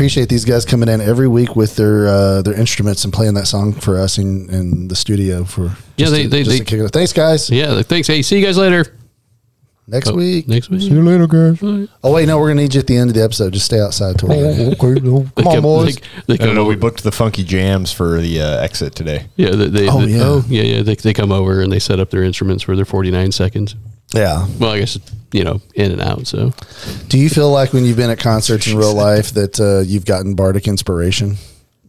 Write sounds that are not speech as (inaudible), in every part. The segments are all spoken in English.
appreciate these guys coming in every week with their uh, their instruments and playing that song for us in, in the studio for Yeah, they- to- they- just they- to kick it. Thanks guys. Yeah, thanks. Hey, see you guys later. Next Oh, week. Next week. See you later, guys. Oh wait, no, we're gonna need you at the end of the episode. Just stay outside till we're okay, no. (laughs) Come on, come- boys. They, they I don't know. We booked the funky jams for the uh, exit today. Yeah, they, they, Oh, they- yeah. yeah, yeah. They, they come over and they set up their instruments for their 49 seconds. Yeah. Well, I guess, you know, in and out. So, Do you feel like when you've been at concerts in real life that uh, you've gotten bardic inspiration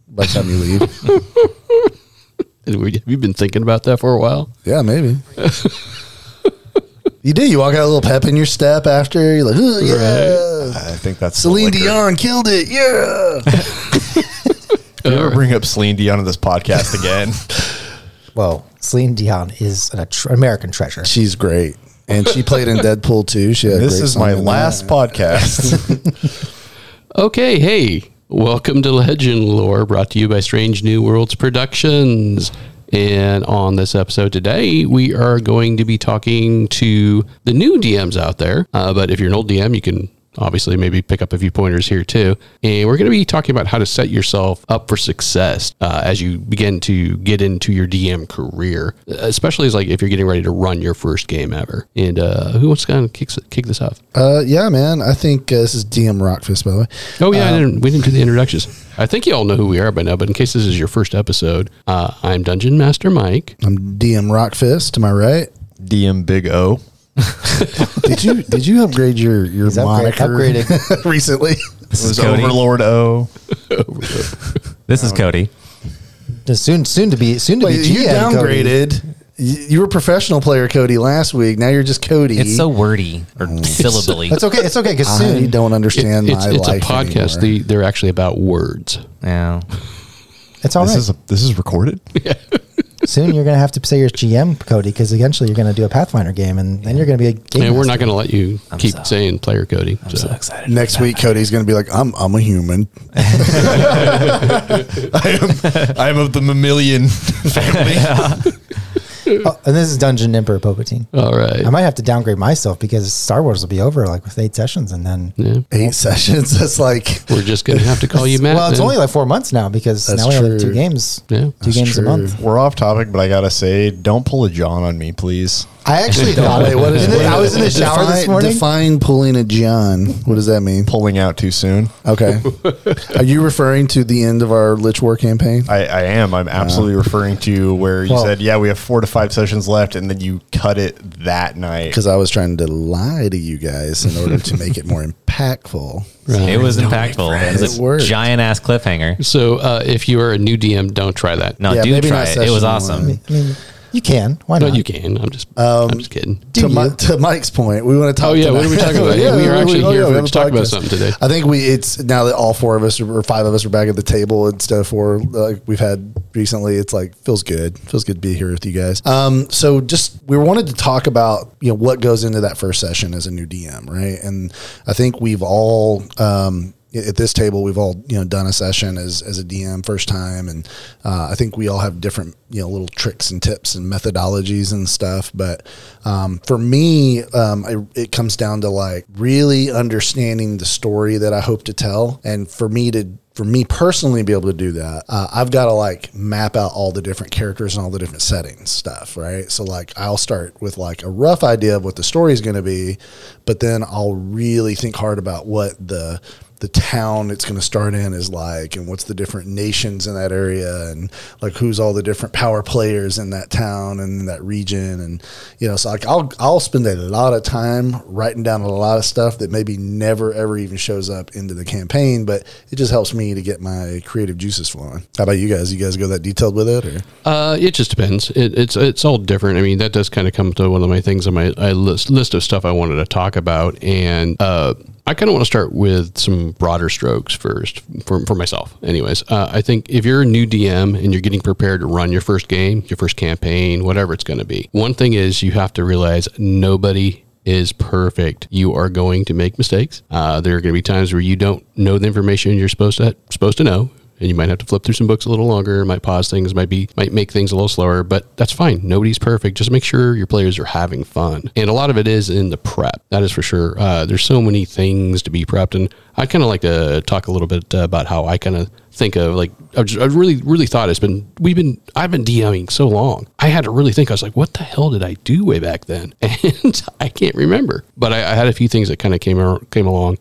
by the time you leave? (laughs) have you been thinking about that for a while? yeah, maybe. (laughs) you do. You walk out a little pep in your step after. You're like, oh, yeah. I think that's the Celine. Dion killed it. Yeah. If (laughs) you ever bring up Celine Dion on this podcast again, Well, Celine Dion is an tr- American treasure. She's great. And she played in Deadpool too. She had this great is my in that. last podcast. (laughs) Okay, hey, welcome to Legend Lore, brought to you by Strange New Worlds Productions. And on this episode today, we are going to be talking to the new DMs out there. Uh, but if you're an old DM, you can obviously maybe pick up a few pointers here too. And we're going to be talking about how to set yourself up for success uh, as you begin to get into your DM career, especially as like if you're getting ready to run your first game ever. And uh, who wants to kind of kick, kick this off? Uh, yeah, man. I think uh, this is DM Rockfist, by the way. Oh yeah, I didn't, we didn't do the introductions. I think you all know who we are by now, but in case this is your first episode, uh, I'm Dungeon Master Mike. I'm DM Rockfist. Am I right? DM Big O. Did you did you upgrade your your He's upgrade- moniker upgraded. (laughs) recently? This is is Cody. Overlord O. This is Cody. Just soon, soon to be, soon to Wait, be. you GM Cody. downgraded. You you were a professional player Cody last week. Now you're just Cody. It's so wordy or mm. (laughs) syllably. That's okay. It's okay because I soon don't understand it's my it's a life podcast. anymore. They, they're actually about words. yeah. (laughs) it's all This right. is a, this is recorded. Soon you're gonna have to say your GM Cody because eventually you're gonna do a Pathfinder game and then you're gonna be a game. And we're not going to let you keep so- saying player Cody. I'm so. so excited. Next week, Cody's going to be like, "I'm I'm a human." (laughs) (laughs) I am I am of the mammalian (laughs) family. Oh, and this is Dungeon Emperor Palpatine. All right. I might have to downgrade myself because Star Wars will be over like with eight sessions and then. yeah. Eight sessions. (laughs) That's like We're just going to have to call you Matt. well, it's then. only like four months now because That's now we have true. two games. Yeah. two That's games true. a month. We're off topic, but I gotta say, don't pull a John on me, please. I actually thought Wait, what is, in the- what I was in the shower this morning. Define pulling a John. What does that mean? Pulling out too soon. Okay. (laughs) Are you referring to the end of our Lich War campaign? I, I am. I'm absolutely referring to where you Well- said, "Yeah, we have four to five sessions left," and then you cut it that night. Because I was trying to lie to you guys in order to make it more impactful. It was impactful. It was It a giant ass cliffhanger. So uh, if you are a new DM, don't try that. No, Yeah, do maybe try not it. It was session awesome. one. I mean, you can. Why not? No, you can. I'm just, I'm just kidding. To, Do Mi- to Mike's point, we want to talk. Oh, yeah, what are we talking (laughs) about? Yeah, we are actually here we for- to talk about something today. I think we it's now that all four of us or five of us are back at the table instead of four like we've had recently. It's like feels good. Feels good to be here with you guys. Um, so just we wanted to talk about you know what goes into that first session as a new DM, right? And I think we've all um, at this table we've all you know done a session as as a DM first time, and uh, I think we all have different you know little tricks and tips and methodologies and stuff. But um, for me, um, I, it comes down to like really understanding the story that I hope to tell, and for me to for me personally be able to do that, uh, I've got to like map out all the different characters and all the different settings stuff, right? So like I'll start with like a rough idea of what the story is going to be, but then I'll really think hard about what the the town it's going to start in is like and what's the different nations in that area and like who's all the different power players in that town and that region and you know so like I'll I'll spend a lot of time writing down a lot of stuff that maybe never ever even shows up into the campaign but it just helps me to get my creative juices flowing. How about you guys? You guys go that detailed with it or Uh, it just depends. It, it's it's all different. I mean, that does kind of come to one of my things on my I list list of stuff I wanted to talk about, and uh, I kind of want to start with some broader strokes first for for myself. Anyways, uh, I think if you're a new DM and you're getting prepared to run your first game, your first campaign, whatever it's going to be, one thing is you have to realize nobody is perfect. You are going to make mistakes. Uh, there are going to be times where you don't know the information you're supposed to supposed to know and you might have to flip through some books a little longer. Might pause things, might be might make things a little slower, but that's fine. Nobody's perfect. Just make sure your players are having fun, and a lot of it is in the prep. That is for sure. Uh, there's so many things to be prepped, and I kind of like to talk a little bit uh, about how I kind of think of like I, just, I really really thought it's been we've been I've been DMing so long. I had to really think. I was like, what the hell did I do way back then? (laughs) And I can't remember. But I, I had a few things that kind of came came along.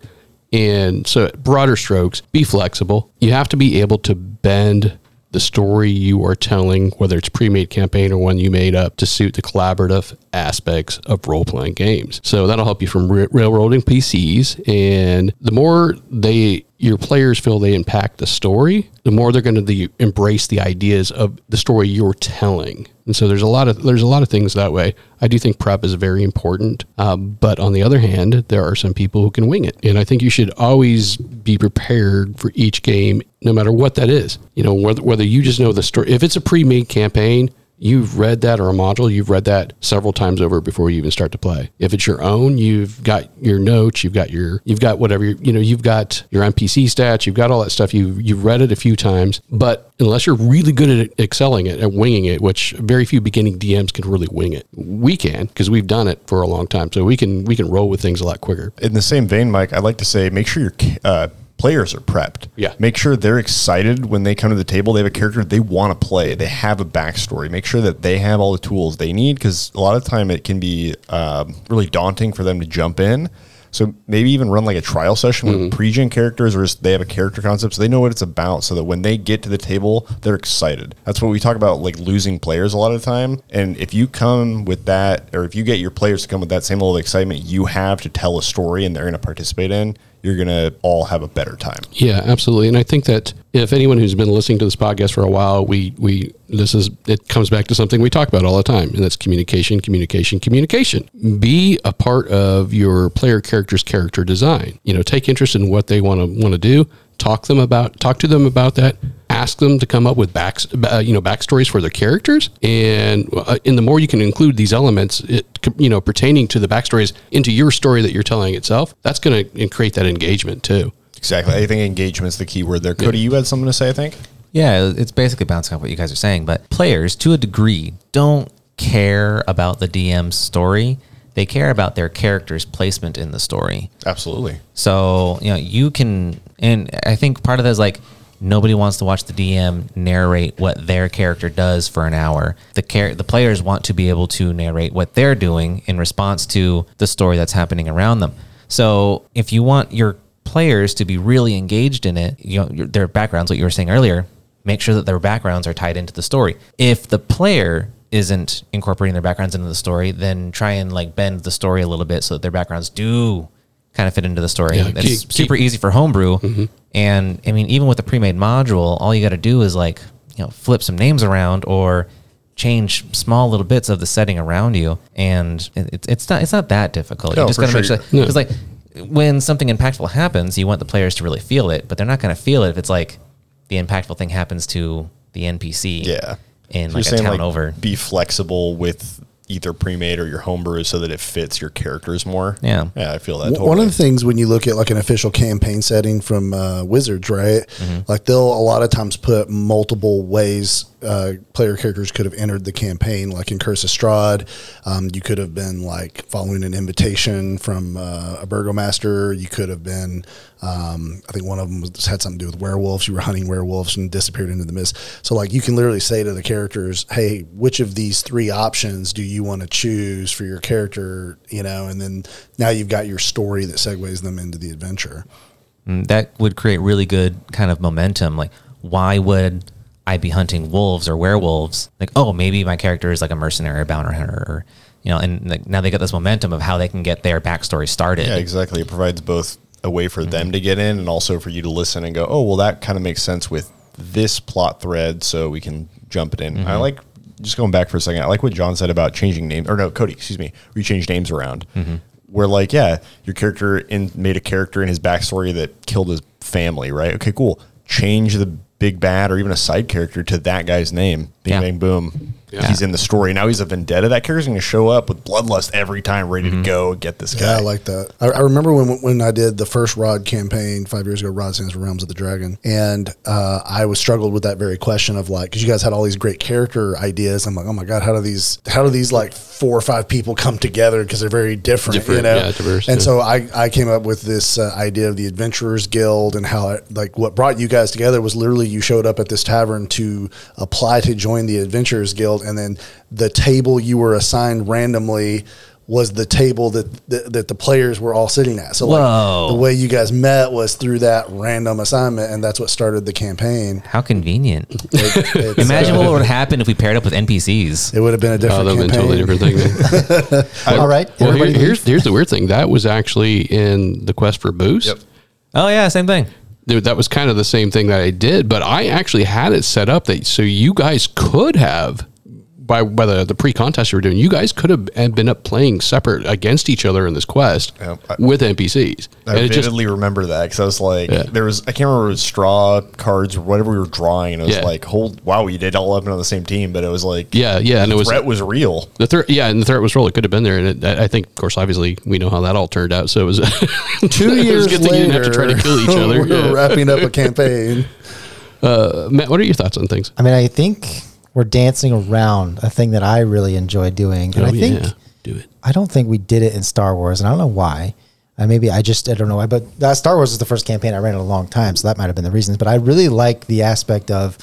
And so, broader strokes, be flexible. You have to be able to bend the story you are telling, whether it's pre-made campaign or one you made up, to suit the collaborative aspects of role-playing games. So that'll help you from ra- railroading PCs, and the more they your players feel they impact the story, the more they're going to embrace the ideas of the story you're telling. And so there's a lot of there's a lot of things that way. I do think prep is very important, um, but on the other hand, there are some people who can wing it, and I think you should always be prepared for each game, no matter what that is. You know, whether whether you just know the story. If it's a pre-made campaign, you've read that or a module, you've read that several times over before you even start to play. If it's your own, you've got your notes, you've got your, you've got whatever, you know, you've got your NPC stats, you've got all that stuff. You you've read it a few times, but unless you're really good at excelling it, at winging it, which very few beginning DMs can really wing it. We can because we've done it for a long time, so we can we can roll with things a lot quicker. In the same vein, Mike, I'd like to say make sure your uh, players are prepped. Yeah. Make sure they're excited when they come to the table. They have a character they want to play. They have a backstory. Make sure that they have all the tools they need because a lot of time it can be um, really daunting for them to jump in. So maybe even run like a trial session with pre-gen characters, or they have a character concept, so they know what it's about, so that when they get to the table, they're excited. That's what we talk about, like losing players a lot of the time. And if you come with that, or if you get your players to come with that same level of excitement you have to tell a story, and they're going to participate in, you're going to all have a better time. Yeah, absolutely. And I think that if anyone who's been listening to this podcast for a while, we we this is it comes back to something we talk about all the time, and that's communication, communication, communication. Be a part of your player character's character design. You know, take interest in what they want to want to do. Talk them about talk to them about that. Ask them to come up with backs, uh, you know, backstories for their characters, and uh, and the more you can include these elements, it, you know, pertaining to the backstories into your story that you're telling itself, that's going to create that engagement too. Exactly. I think engagement's the key word there. Cody, you had something to say, I think? Yeah, it's basically bouncing off what you guys are saying, but players, to a degree, don't care about the DM's story. They care about their character's placement in the story. Absolutely. So, you know, you can, and I think part of that is like nobody wants to watch the DM narrate what their character does for an hour. The char- the players want to be able to narrate what they're doing in response to the story that's happening around them. So, if you want your players to be really engaged in it, you know, their backgrounds, what you were saying earlier, make sure that their backgrounds are tied into the story. If the player isn't incorporating their backgrounds into the story, then try and like bend the story a little bit so that their backgrounds do kind of fit into the story. Yeah, It's keep- super easy for homebrew. Mm-hmm. And I mean, even with the pre-made module, all you got to do is like, you know, flip some names around or change small little bits of the setting around you. And it, it's- it's not, it's not that difficult. No, you just got to make sure. sure, because like when something impactful happens, you want the players to really feel it, but they're not going to feel it if it's like the impactful thing happens to the NPC. Yeah. In So like a town like, over. Be flexible with either pre-made or your homebrew so that it fits your characters more. Yeah. Yeah, I feel that. Totally. One of the things when you look at like an official campaign setting from uh, Wizards, right? Like they'll a lot of times put multiple ways uh, player characters could have entered the campaign. Like in Curse of Strahd, um, you could have been like following an invitation from uh, a burgomaster. You could have been, um, I think one of them was, had something to do with werewolves. You were hunting werewolves and disappeared into the mist. So like you can literally say to the characters, "Hey, which of these three options do you want to choose for your character?" You know, and then now you've got your story that segues them into the adventure. Mm, that would create really good kind of momentum. Like, why would I be hunting wolves or werewolves? Like, oh, maybe my character is like a mercenary or bounty hunter, or you know, and like now they got this momentum of how they can get their backstory started. Yeah, exactly. It provides both a way for them mm-hmm. to get in and also for you to listen and go, oh, well, that kind of makes sense with this plot thread, so we can jump it in. I mm-hmm. like just going back for a second. I like what John said about changing names, or no, Cody, excuse me, we you change names around. Mm-hmm. Where like, yeah, your character in made a character in his backstory that killed his family, right? Okay, cool. Change the big bad or even a side character to that guy's name. Bing Yeah. bang boom. Yeah. He's in the story. Now he's a vendetta. That character's going to show up with bloodlust every time, ready to go get this guy. Yeah, I like that. I, I remember when when I did the first Rod campaign five years ago. Rod stands for Realms of the Dragon, and uh, I was struggled with that very question of like, because you guys had all these great character ideas. I'm like, oh my god, how do these how do these like four or five people come together because they're very different, Different, you know? yeah, diverse, and yeah. so I I came up with this uh, idea of the Adventurers Guild and how it, like what brought you guys together was literally you showed up at this tavern to apply to join the Adventurers Guild, and then the table you were assigned randomly was the table that that, that the players were all sitting at. So Whoa. like the way you guys met was through that random assignment, and that's what started the campaign. How convenient. It, (laughs) Imagine uh, what would happen if we paired up with NPCs. it would have been a Oh, different that would campaign. been totally different thing. (laughs) All right, well, here- here's here's the weird thing. That was actually in the quest for boost. Yep. Oh yeah, same thing. Dude, that was kind of the same thing that I did, but I actually had it set up that so you guys could have by by the the pre contest you were doing, you guys could have been up playing separate against each other in this quest Yeah, I- with NPCs. I and it just vividly remember that because I was like, Yeah. there was I can't remember if it was straw cards or whatever we were drawing, and it was Yeah. like, hold, wow, you did all up on the same team, but it was like, yeah, yeah, and it was threat was real. the threat. Yeah, and the threat was real. It could have been there, and it, I I think, of course, obviously, we know how that all turned out. So it was (laughs) Two (laughs) it was years a later, you didn't have to try to kill each (laughs) other. we were Yeah. wrapping up a campaign. Uh, Matt, what are your thoughts on things? I mean, I think we're dancing around a thing that I really enjoy doing, and Oh, I think yeah. do it. I don't think we did it in Star Wars, and I don't know why. Uh, maybe I just I don't know why, but that Star Wars was the first campaign I ran in a long time, so that might have been the reasons. But I really like the aspect of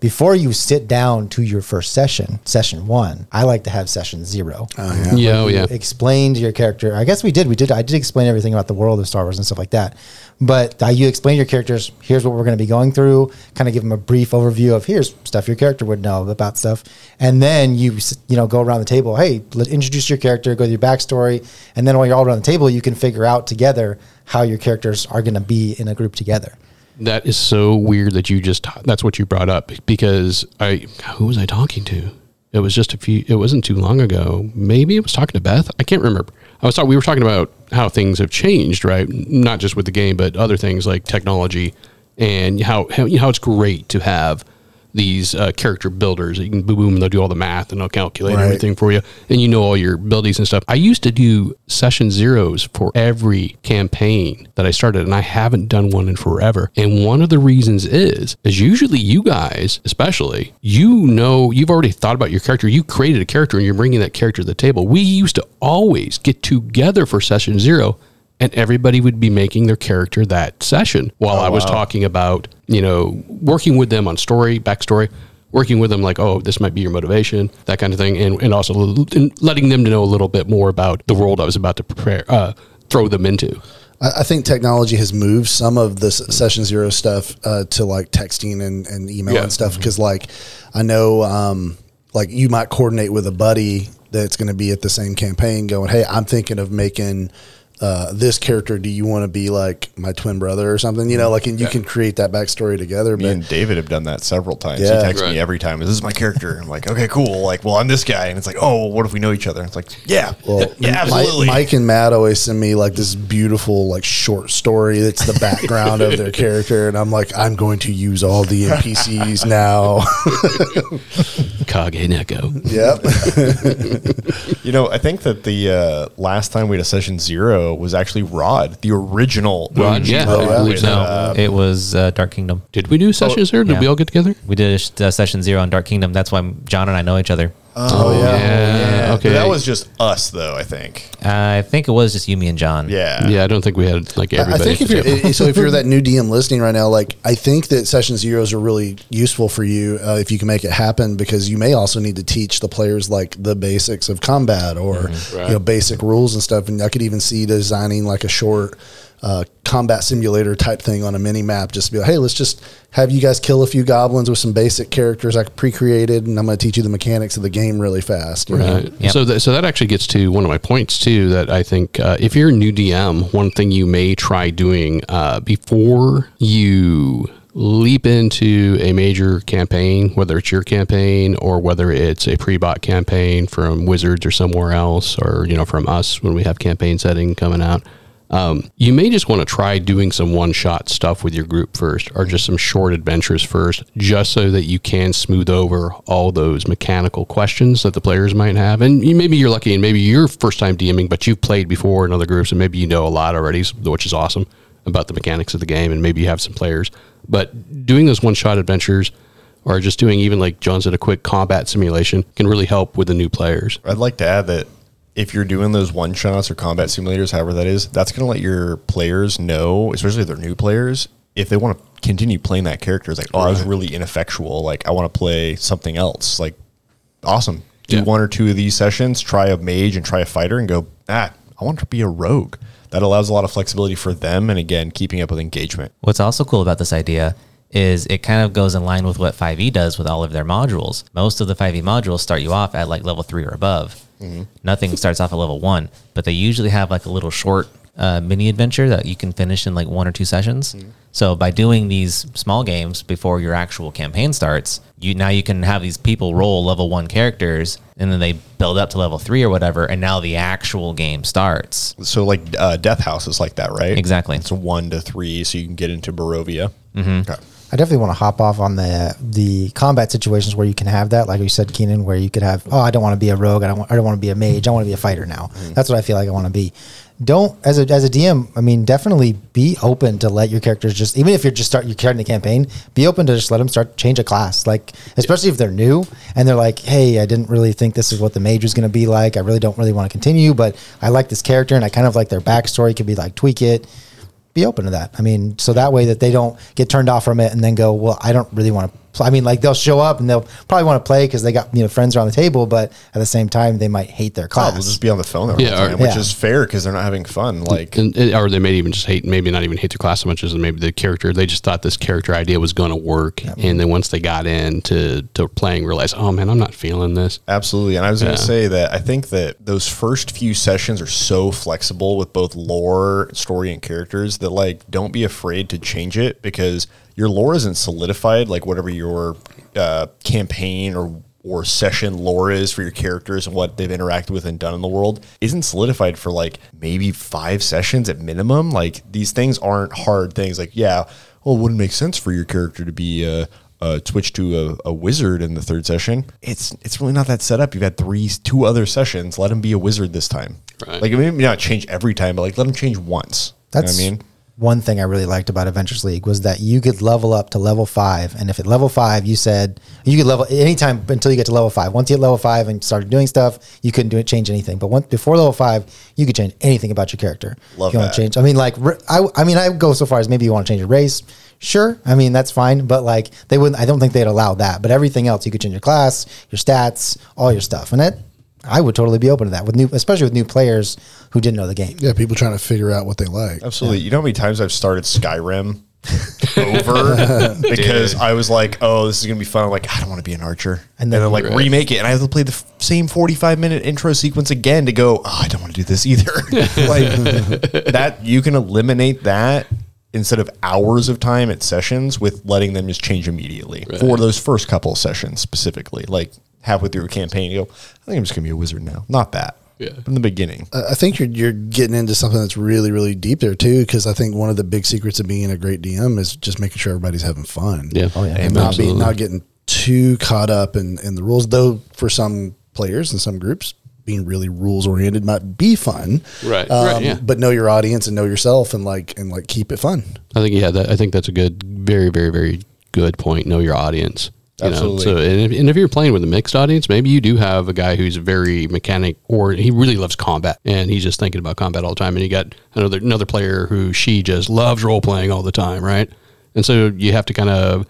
before you sit down to your first session, session one. I like to have session zero. Oh, yeah. Yeah, oh, yeah. Explained your character. I guess we did. We did. I did explain everything about the world of Star Wars and stuff like that. But uh, you explain your characters. Here's what we're going to be going through. Kind of give them a brief overview of here's stuff your character would know about stuff, and then you you know go around the table. Hey, let introduce your character. Go through your backstory, and then while you're all around the table, you can figure out together how your characters are going to be in a group together. That is so weird that you just that's what you brought up because I who was I talking to? It was just a few. It wasn't too long ago. Maybe I was talking to Beth. I can't remember. I was talking. We were talking about how things have changed, right? Not just with the game, but other things like technology and how how, you know, how it's great to have these uh, character builders. You can boom, boom, and they'll do all the math and they'll calculate Right. everything for you, and you know all your abilities and stuff. I used to do session zeros for every campaign that I started, and I haven't done one in forever. And one of the reasons is, is usually you guys, especially, you know, you've already thought about your character. You created a character, and you're bringing that character to the table. We used to always get together for session zero. And everybody would be making their character that session while I was talking about, you know, working with them on story, backstory, working with them like, oh, this might be your motivation, that kind of thing, and and also and letting them to know a little bit more about the world I was about to prepare, uh, throw them into. I, think technology has moved some of this session zero stuff uh, to like texting and, and email Yeah. and stuff because like I know um, like you might coordinate with a buddy that's going to be at the same campaign going hey I'm thinking of making uh, this character do you want to be like my twin brother or something you know like and you can create that backstory together Me but and David have done that several times. Yeah. he texts Right. me every time. This is my character. I'm like, okay, cool. Like, well, I'm this guy, and it's like, oh, well, what if we know each other? It's like, yeah, Well, (laughs) yeah, Mi- absolutely. Mike and Matt always send me like this beautiful like short story that's the background of their (laughs) character, and I'm like, I'm going to use all the NPCs now. (laughs) Kage Neko. yep. You know, I think that the uh, last time we had a session zero was actually Rod, the original Rod, OG yeah. Oh, yeah. with, No, uh, it was uh, Dark Kingdom. Did we do sessions there? Did yeah. we all get together? We did a sh- uh, session zero on Dark Kingdom. That's why John and I know each other. Oh, oh, yeah. yeah. Okay. That was just us, though. I think. Uh, I think it was just you, me, and John. Yeah. yeah, I don't think we had like I everybody. think if the table. you're so if you're that new DM listening right now, like I think that session zeros are really useful for you uh, if you can make it happen because you may also need to teach the players like the basics of combat or mm-hmm. you know basic rules and stuff. And I could even see designing like a short uh, combat simulator type thing on a mini map, just to be like, hey, let's just have you guys kill a few goblins with some basic characters I pre-created, and I'm going to teach you the mechanics of the game really fast. you know? Right. Yep. So, that, so that actually gets to one of my points too. That I think uh, if you're a new DM, one thing you may try doing uh, before you leap into a major campaign, whether it's your campaign or whether it's a pre-bought campaign from Wizards or somewhere else, or you know from us when we have campaign setting coming out. Um, you may just want to try doing some one shot stuff with your group first, or just some short adventures first, just so that you can smooth over all those mechanical questions that the players might have. And you, maybe you're lucky, and maybe you're first time DMing, but you've played before in other groups, and maybe you know a lot already, which is awesome about the mechanics of the game, and maybe you have some players. But doing those one shot adventures, or just doing even like John's said, a quick combat simulation can really help with the new players. I'd like to add that if you're doing those one shots or combat simulators, however that is, that's going to let your players know, especially if they're new players, if they want to continue playing that character. It's like, oh, I was really ineffectual. Like, I want to play something else. Like, awesome. Do Yeah. one or two of these sessions, try a mage and try a fighter, and go, ah, I want to be a rogue. That allows a lot of flexibility for them. And again, keeping up with engagement. What's also cool about this idea is it kind of goes in line with what 5e does with all of their modules. Most of the 5e modules start you off at like level three or above. Nothing starts off at level one, but they usually have like a little short uh, mini adventure that you can finish in like one or two sessions. So by doing these small games before your actual campaign starts, you now you can have these people roll level one characters, and then they build up to level three or whatever, and now the actual game starts. So, like, uh, Death House is like that, right? Exactly. It's one to three, so you can get into Barovia. Mm-hmm. Okay. I definitely want to hop off on the the combat situations where you can have that, like you said, Keenan, where you could have, oh, I don't want to be a rogue, I don't, want, I don't want to be a mage, I want to be a fighter now. Mm-hmm. That's what I feel like I want to be. Don't as a as a DM, I mean, definitely be open to let your characters just, even if you're just start you're starting the campaign, be open to just let them start change a class, like especially if they're new and they're like, hey, I didn't really think this is what the mage was going to be like. I really don't really want to continue, but I like this character and I kind of like their backstory. Could be like tweak it be open to that. I mean, so that way that they don't get turned off from it and then go, well, I don't really want to. Play. I mean, like they'll show up and they'll probably want to play because they got you know friends around the table, but at the same time they might hate their Oh, class. they'll just be on the phone the whole Yeah, or- which Yeah. is fair because they're not having fun. Like, and, and- or they may even just hate, maybe not even hate their class so much as maybe the character. They just thought this character idea was going to work, and then once they got into to playing, realized, oh man, I'm not feeling this. Absolutely. And I was going Yeah. to say that I think that those first few sessions are so flexible with both lore, story, and characters that, like, don't be afraid to change it because your lore isn't solidified, like, whatever your uh, campaign or or session lore is for your characters and what they've interacted with and done in the world isn't solidified for like maybe five sessions at minimum. Like these things aren't hard things. Like, yeah, well, it wouldn't make sense for your character to be a, uh, switch to a, a wizard in the third session. It's it's really not that set up. You've had three, two other sessions. Let him be a wizard this time. Right. Like maybe not change every time, but like let him change once. You know That's what I mean. One thing I really liked about Adventures League was that you could level up to level five, and if at level five you said you could level anytime until you get to level five. Once you hit level five and started doing stuff, you couldn't do it change anything. But once before level five, you could change anything about your character. Love you want to change. I mean, like I, I mean, I go so far as maybe you want to change your race. Sure, I mean that's fine, but like they wouldn't. I don't think they'd allow that. But everything else, you could change your class, your stats, all your stuff, and that I would totally be open to that with new, especially with new players who didn't know the game. Yeah, people trying to figure out what they like. Absolutely. You know how many times I've started Skyrim (laughs) over (laughs) because I was like, "Oh, this is gonna be fun." I'm like, I don't want to be an archer, and then, then- like Right. remake it, and I have to play the f- same 45 minute intro sequence again to go. Oh, I don't want to do this either. (laughs) like that, you can eliminate that instead of hours of time at sessions with letting them just change immediately for those first couple of sessions specifically. Like halfway through a campaign, you go, "I think I'm just gonna be a wizard now." Not that. Yeah. From the beginning. I I think you're you're getting into something that's really really deep there too. Because I think one of the big secrets of being a great DM is just making sure everybody's having fun. Yeah. Oh, yeah. and not Absolutely. being not getting too caught up in in the rules. Though for some players and some groups, being really rules oriented might be fun. Right, um, right, yeah. But know your audience and know yourself and like and like keep it fun. I think yeah, that, I think that's a good, very, very, very good point. Know your audience. You Absolutely. Know? So, and if, and if you're playing with a mixed audience, maybe you do have a guy who's very mechanic, or he really loves combat, and he's just thinking about combat all the time. And you got another another player who she just loves role playing all the time, right? And so you have to kind of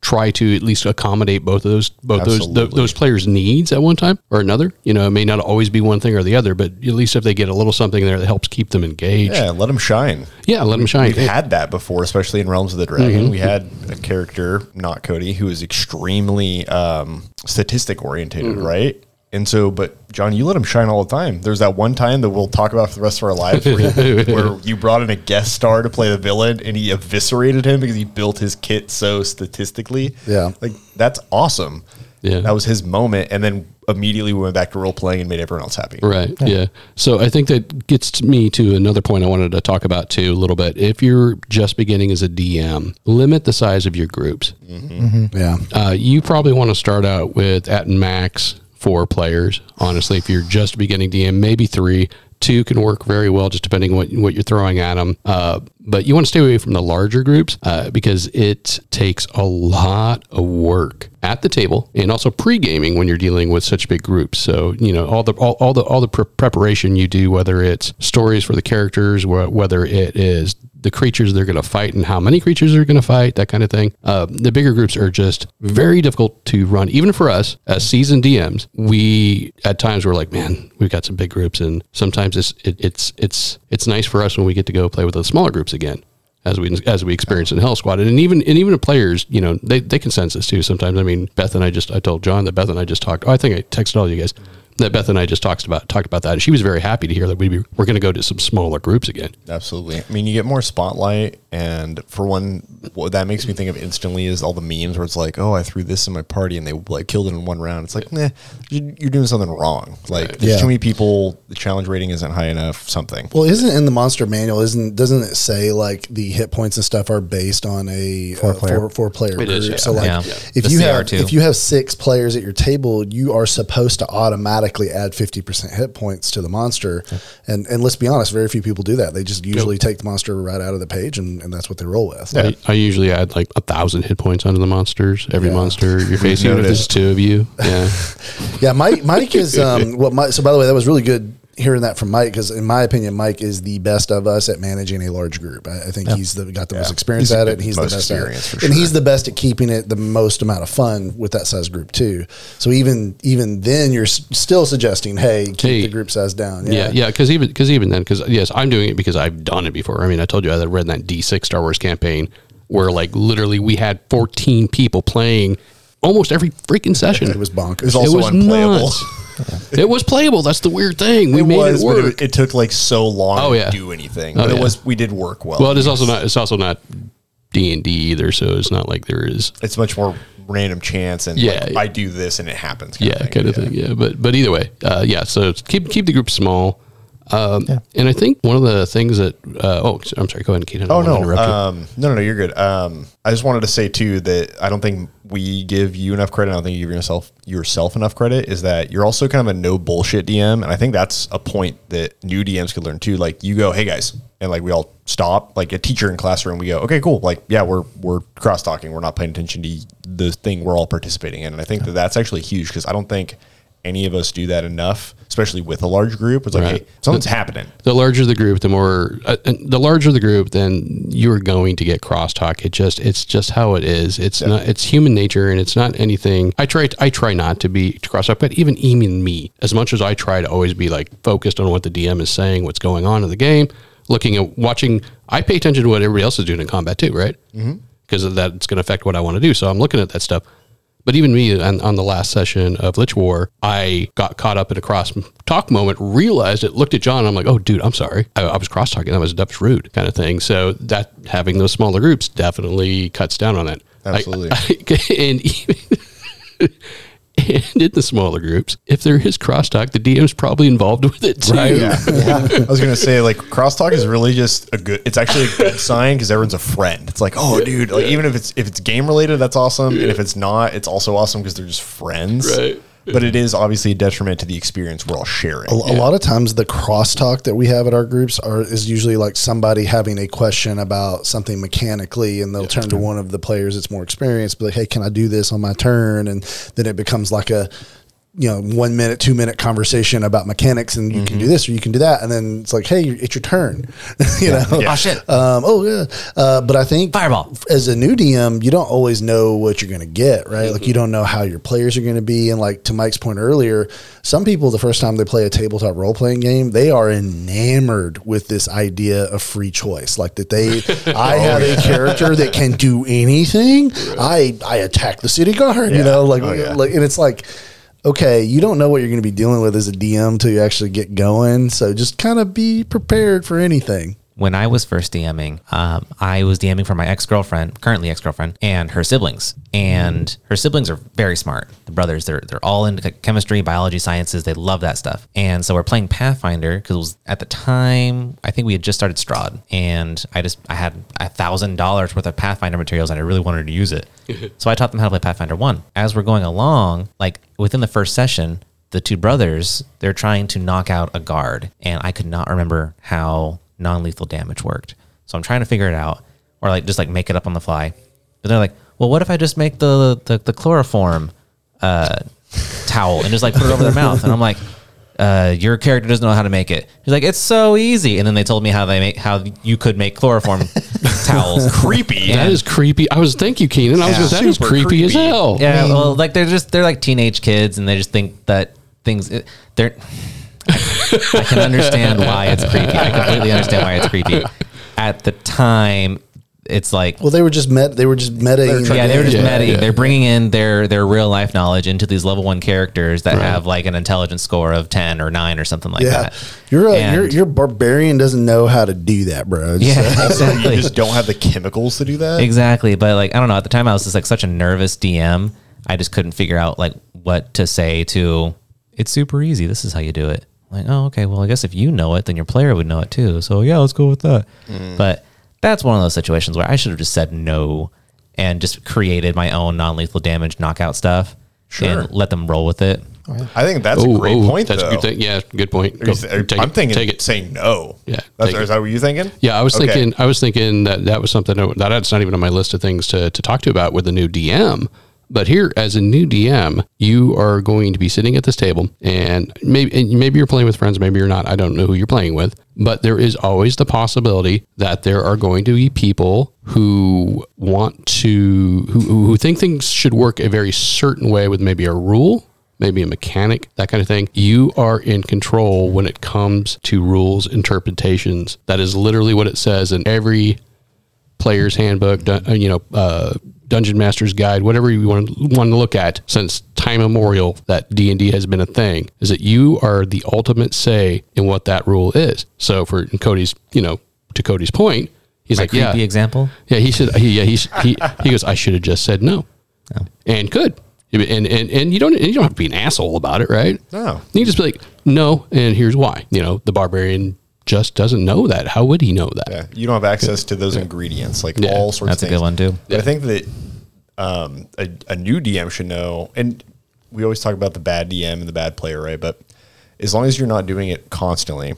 try to at least accommodate both of those both those th- those players' needs at one time or another. You know, it may not always be one thing or the other, but at least if they get a little something there that helps keep them engaged, Yeah, let them shine. yeah, let them shine. We've had that before, especially in Realms of the Dragon. We had a character, not Cody, who was extremely um, statistic orientated, right? And so, but John, you let him shine all the time. There's that one time that we'll talk about for the rest of our lives where, you, (laughs) where you brought in a guest star to play the villain and he eviscerated him because he built his kit so statistically. Yeah. Like, that's awesome. Yeah. that was his moment, and then immediately we went back to role playing and made everyone else happy. Right. Yeah. So I think that gets me to another point I wanted to talk about too a little bit. If you're just beginning as a DM, limit the size of your groups. Yeah. Uh, you probably want to start out with at max four players. Honestly, if you're just beginning DM, maybe three. Two can work very well, just depending on what what you're throwing at them. Uh, but you want to stay away from the larger groups uh, because it takes a lot of work at the table and also pre gaming when you're dealing with such big groups. So you know all the all, all the all the pre- preparation you do, whether it's stories for the characters, wh- whether it is the creatures they're going to fight and how many creatures they're going to fight, that kind of thing. Uh, the bigger groups are just very difficult to run, even for us as seasoned DMs. We at times we're like, man, we've got some big groups, and sometimes it's it, it's it's it's nice for us when we get to go play with those smaller groups again. As we as we experience in Hell Squad, and even and even the players, you know, they, they can sense this too. Sometimes, I mean, Beth and I just I told John that Beth and I just talked. Oh, I think I texted all you guys that Beth and I just talked about talked about that. And she was very happy to hear that we be, we're going to go to some smaller groups again. Absolutely. I mean, you get more spotlight, and for one, what that makes me think of instantly is all the memes where it's like, "Oh, I threw this in my party and they like killed it in one round." It's like, nah, you- you're doing something wrong. Like, there's Yeah. too many people. The challenge rating isn't high enough. Something. Well, isn't in the monster manual? Isn't doesn't it say like the hit points and stuff are based on a four player. four, four player It group? is, yeah. So like, Yeah. if The you have CR2. if you have six players at your table, you are supposed to automatically add fifty percent hit points to the monster. And and let's be honest, very few people do that. They just usually take the monster right out of the page, and, and that's what they roll with. I, I usually add like a thousand hit points onto the monsters. Every Yeah. monster you're facing, (laughs) if there's two of you. (laughs) Yeah. Yeah, Mike. Mike is um, (laughs) what. Mike, so by the way, that was really good hearing that from Mike because, in my opinion, Mike is the best of us at managing a large group. I, I think he's the, got the most experience He's at it. And he's the most best at it, for and he's the best at keeping it the most amount of fun with that size group too. So even even then, you're s- still suggesting, hey, keep Hey. the group size down. Yeah, yeah, because even because even then, because yes, I'm doing it because I've done it before. I mean, I told you I had read that D6 Star Wars campaign where like literally we had 14 people playing almost every freaking session. It was bonkers. It was also unplayable. nuts. It was playable. That's the weird thing. We it made was, it work. it, it took like so long Oh, to do anything. Oh, but it was we did work well. well, it is also not. It's also not D and D either. So it's not like there is. it's much more random chance and Yeah. like, I do this and it happens. kind yeah, thing. kind of thing. Yeah, but but either way, uh, yeah. So keep keep the group small. Um, And I think one of the things that uh, oh, I'm sorry. Go ahead, Kate. Oh no, um, no, no, no, you're good. Um, I just wanted to say too that I don't think we give you enough credit. I don't think you give yourself yourself enough credit. Is that you're also kind of a no bullshit DM, and I think that's a point that new DMs could learn too. Like you go, hey guys, and like we all stop. Like a teacher in classroom, we go, okay, cool. Like yeah, we're we're cross talking. We're not paying attention to the thing we're all participating in, and I think that that's actually huge because I don't think any of us do that enough, especially with a large group. It's like, Right. hey, something's happening. the larger the group, the more uh, the larger the group, then you're going to get crosstalk. It just it's just how it is. It's not it's human nature, and it's not anything. I try I try not to be to crosstalk, but even even me, as much as I try to always be like focused on what the DM is saying, what's going on in the game, looking at watching. I pay attention to what everybody else is doing in combat too, right? Because of that, it's going to affect what I want to do. So I'm looking at that stuff. But even me on, on the last session of Lich War, I got caught up in a cross talk moment, realized it, looked at John, and I'm like, oh, dude, I'm sorry. I, I was cross talking. That was, that was rude kind of thing. So that having those smaller groups definitely cuts down on that. I- Absolutely. (laughs) I- and even. (laughs) And in the smaller groups, if there is crosstalk, the DM's probably involved with it too. (laughs) Yeah. I was gonna say like crosstalk is really just a good. It's actually a good sign because everyone's a friend. It's like, oh, dude, like even if it's if it's game related, that's awesome, and if it's not, it's also awesome because they're just friends. Right. But it is obviously a detriment to the experience we're all sharing. A, a lot of times, the crosstalk that we have at our groups are is usually like somebody having a question about something mechanically, and they'll turn to one of the players that's more experienced, be like, "Hey, can I do this on my turn?" And then it becomes like a you know one minute, two minute conversation about mechanics, and you can do this or you can do that, and then it's like, "Hey, it's your turn," (laughs) you know. Oh shit! Um, oh yeah, uh, but I think Fireball. as a new DM, you don't always know what you're going to get, right? Like you don't know how your players are going to be, and like to Mike's point earlier, some people the first time they play a tabletop role playing game, they are enamored with this idea of free choice, like that they, (laughs) I have a character that can do anything. (laughs) I I attack the city guard, you know, like Oh, yeah. like, and it's like. Okay, you don't know what you're going to be dealing with as a DM until you actually get going. So just kind of be prepared for anything. when I was first DMing, um, I was DMing for my ex girlfriend, currently ex girlfriend, and her siblings. And her siblings are very smart. The brothers, they're they're all into chemistry, biology, sciences. They love that stuff. And so we're playing Pathfinder because at the time I think we had just started Strahd, and I just I had a thousand dollars worth of Pathfinder materials, and I really wanted to use it. (laughs) so I taught them how to play Pathfinder One. As we're going along, like within the first session, the two brothers they're trying to knock out a guard, and I could not remember how non-lethal damage worked. So I'm trying to figure it out, or like just like make it up on the fly. But they're like, well, what if I just make the the, the chloroform uh, towel and just like put it over their mouth? And I'm like, uh, your character doesn't know how to make it. He's like, it's so easy. And then they told me how they make how you could make chloroform (laughs) towels. Creepy. That is creepy. I was thank you, Keenan. I was Yeah. going that is Super creepy, as hell. Yeah, well, like they're just they're like teenage kids, and they just think that things they're. I, I can understand why it's creepy. I completely understand why it's creepy. At the time, it's like Well, they were just met. They were just metaing. yeah, they were just Yeah, metaing. yeah. They're bringing in their their real life knowledge into these level one characters that have like an intelligence score of ten or nine or something like Yeah, that. you're a, And- your your barbarian doesn't know how to do that, bro. Just, (laughs) Yeah, Also, you just don't have the chemicals to do that. Exactly. But like I don't know, at the time I was just like such a nervous DM. I just couldn't figure out like what to say to it's super easy. This is how you do it. Like, oh, okay. Well, I guess if you know it, then your player would know it too. So yeah, let's go with that. Mm. But that's one of those situations where I should have just said no and just created my own non-lethal damage knockout stuff Sure. and let them roll with it. Oh, I think that's Oh, a great oh, point. That's though. a good thing. Yeah, good point. Go- you th- I'm it, thinking take it. saying no. Yeah, That's, take it. is that what you're thinking? Yeah, I was Okay. thinking. I was thinking that that was something that that's not even on my list of things to to talk to about with the new DM. But here, as a new DM, you are going to be sitting at this table, and maybe and maybe you're playing with friends, maybe you're not. I don't know who you're playing with, but there is always the possibility that there are going to be people who want to who who think things should work a very certain way with maybe a rule maybe a mechanic, that kind of thing. You are in control when it comes to rules interpretations. That is literally what it says in every player's handbook, uh, you know, uh, dungeon master's guide, whatever you want to, want to look at since time immemorial that D&D has been a thing is that you are the ultimate say in what that rule is. So for Cody's, you know, to Cody's point, he's My like, yeah, creepy example. yeah, he said, he, yeah, he's, he, he goes, I should have just said no, and could, and and and you don't, and you don't have to be an asshole about it, right? No. you can just be like, no, and here's why. You know, the barbarian just doesn't know that. How would he know that? Yeah, you don't have access to those ingredients, like Yeah, all sorts that's a good one, too. But I think that um, a, a new DM should know, and we always talk about the bad DM and the bad player, right? But as long as you're not doing it constantly,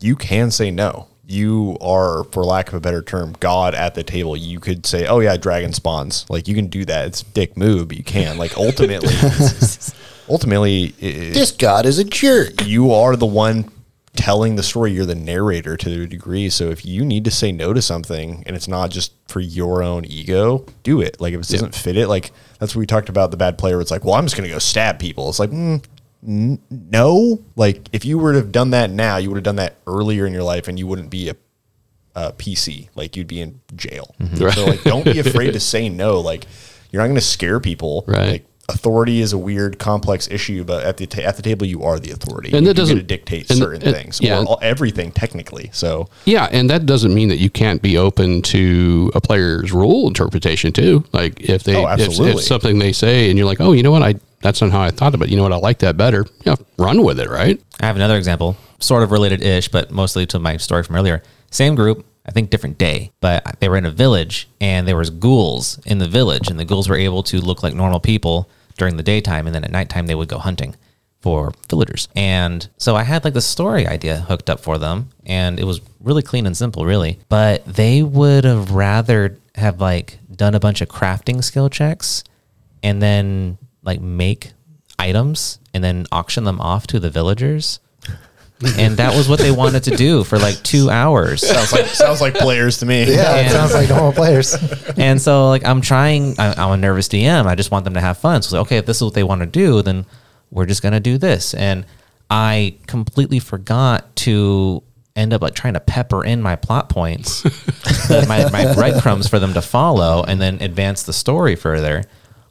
you can say no. You are, for lack of a better term, God at the table. You could say, "Oh yeah, dragon spawns." Like you can do that. It's a dick move, but you can. Like ultimately, (laughs) ultimately, i- this god is a jerk. you are the one telling the story. You're the narrator to a degree. So if you need to say no to something and it's not just for your own ego, do it. Like if it doesn't fit it, like that's what we talked about the bad player. It's like, well, I'm just going to go stab people. It's like, mm, n- no. Like if you were to have done that now, you would have done that earlier in your life and you wouldn't be a, a PC. Like you'd be in jail. Right. So like, don't be afraid to (laughs) say no. Like you're not going to scare people. Right. Like, authority is a weird, complex issue, but at the ta- at the table, you are the authority, And that you get doesn't- to dictate and- certain and- things, yeah. or all, everything technically. So Yeah, and that doesn't mean that you can't be open to a player's rule interpretation too. Like if they Oh, if, if something they say and you're like, oh, you know what, I that's not how I thought about. it. You know what, I like that better. Yeah, run with it, right? I have another example, sort of related ish, but mostly to my story from earlier. Same group, I think different day, but they were in a village and there was ghouls in the village, and the ghouls were able to look like normal people during the daytime, and then at nighttime they would go hunting for villagers. And so I had like the story idea hooked up for them, and it was really clean and simple, really. But they would have rather have like done a bunch of crafting skill checks and then like make items and then auction them off to the villagers. And that was what they wanted to do for like two hours. sounds like sounds like players to me. Yeah, it sounds like normal players. (laughs) And so like I'm trying, I- I'm a nervous DM. I just want them to have fun. So it's like, okay, if this is what they want to do, then we're just gonna do this. And I completely forgot to end up like trying to pepper in my plot points, (laughs) my, my breadcrumbs for them to follow, and then advance the story further,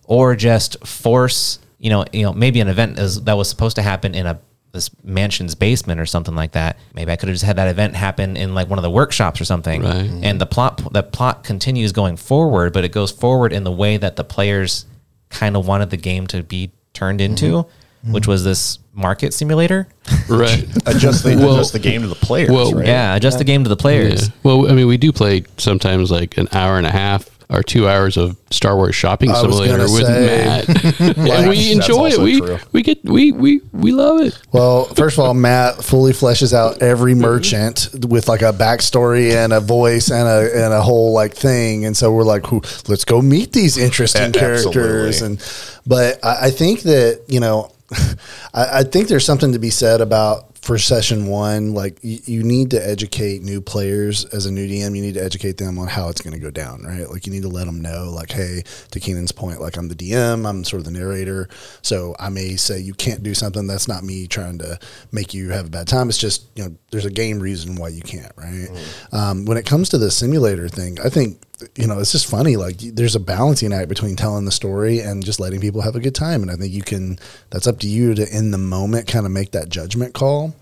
or just force you know you know maybe an event is that was supposed to happen in a this mansion's basement or something like that. Maybe I could have just had that event happen in like one of the workshops or something. Right. Mm-hmm. And the plot the plot continues going forward, but it goes forward in the way that the players kind of wanted the game to be turned into, mm-hmm. which was this market simulator. (laughs) Right. (laughs) adjust the Well- adjust the game to the players. well, right? Yeah, adjust the game to the players. Yeah. Well, I mean, we do play sometimes like an hour and a half or two hours of Star Wars shopping I simulator with say, Matt, (laughs) and we enjoy it. We true. we get we we we love it. Well, first of all, Matt fully fleshes out every merchant with like a backstory and a voice and a and a whole like thing. And so we're like, let's go meet these interesting (laughs) characters. And but I, I think that you know, (laughs) I, I think there's something to be said about for session one, like you, you need to educate new players as a new DM. You need to educate them on how it's going to go down, right? Like you need to let them know, like, hey, to Keenan's point, like I'm the DM, I'm sort of the narrator, so I may say you can't do something. That's not me trying to make you have a bad time. It's just you know, there's a game reason why you can't, right? Um, when it comes to the simulator thing, I think you know, it's just funny. Like there's a balancing act between telling the story and just letting people have a good time. And I think you can, that's up to you to in the moment kind of make that judgment call.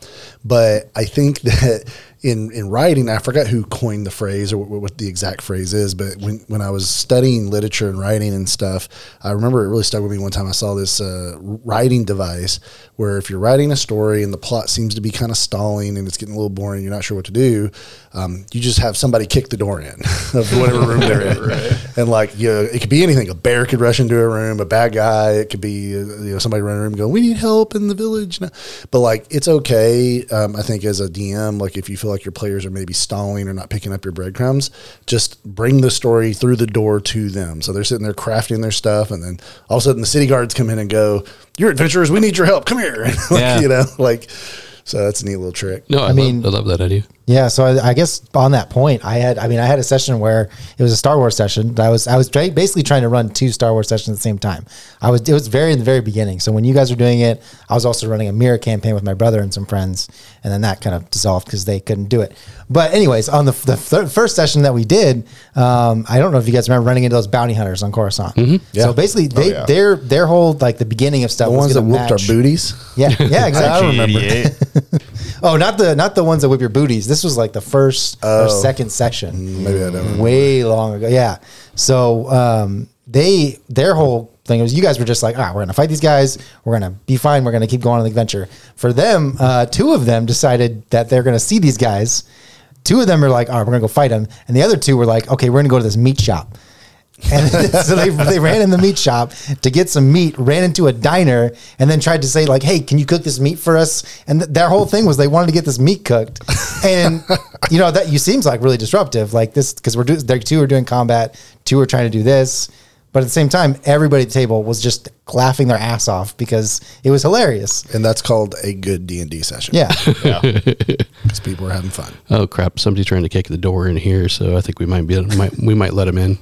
But I think (laughs) that in, in writing, I forgot who coined the phrase or what, what the exact phrase is, but when, when I was studying literature and writing and stuff, I remember it really stuck with me one time. I saw this uh, writing device where if you're writing a story and the plot seems to be kind of stalling and it's getting a little boring, you're not sure what to do, um, you just have somebody kick the door in (laughs) of whatever room they're in. (laughs) And like, you know, it could be anything. A bear could rush into a room, a bad guy. It could be, uh, you know, somebody running a room going, we need help in the village. But like, it's okay. Um, I think as a DM, like if you feel like your players are maybe stalling or not picking up your breadcrumbs, just bring the story through the door to them. So they're sitting there crafting their stuff. And then all of a sudden the city guards come in and go, you're adventurers. We need your help. Come here. (laughs) like, Yeah. You know, like, so that's a neat little trick. No, I, mean- love, I love that idea. Yeah, so I, I guess on that point, I had, I mean, I had a session where it was a Star Wars session. I was, I was try, basically trying to run two Star Wars sessions at the same time. I was, it was very in the very beginning. So when you guys were doing it, I was also running a mirror campaign with my brother and some friends, and then that kind of dissolved because they couldn't do it. But anyways, on the the thir- first session that we did, um, I don't know if you guys remember running into those bounty hunters on Coruscant. Yeah. So basically, they, yeah. their their whole like the beginning of stuff The was ones that gonna whooped our booties. Yeah, yeah, exactly. I remember. (laughs) 88. Oh, not the not the ones that whip your booties. This was like the first or Oh. second section, Maybe I don't. way long ago. Yeah. So um, they their whole thing was you guys were just like, ah, we're gonna fight these guys. We're gonna be fine. We're gonna keep going on the adventure. For them, uh, two of them decided that they're gonna see these guys. Two of them are like, all right, we're gonna go fight them, and the other two were like, okay, we're gonna go to this meat shop. And (laughs) so they, they ran in the meat shop to get some meat, ran into a diner, and then tried to say like, "Hey, can you cook this meat for us?" And th- their whole thing was they wanted to get this meat cooked, and (laughs) you know that you seems like really disruptive, like this because we're doing, they're two are doing combat, two are trying to do this, but at the same time, everybody at the table was just laughing their ass off because it was hilarious. And that's called a good D and D session. Yeah, (laughs) because people are having fun. Oh crap! Somebody's trying to kick the door in here, so I think we might be might we might let him in.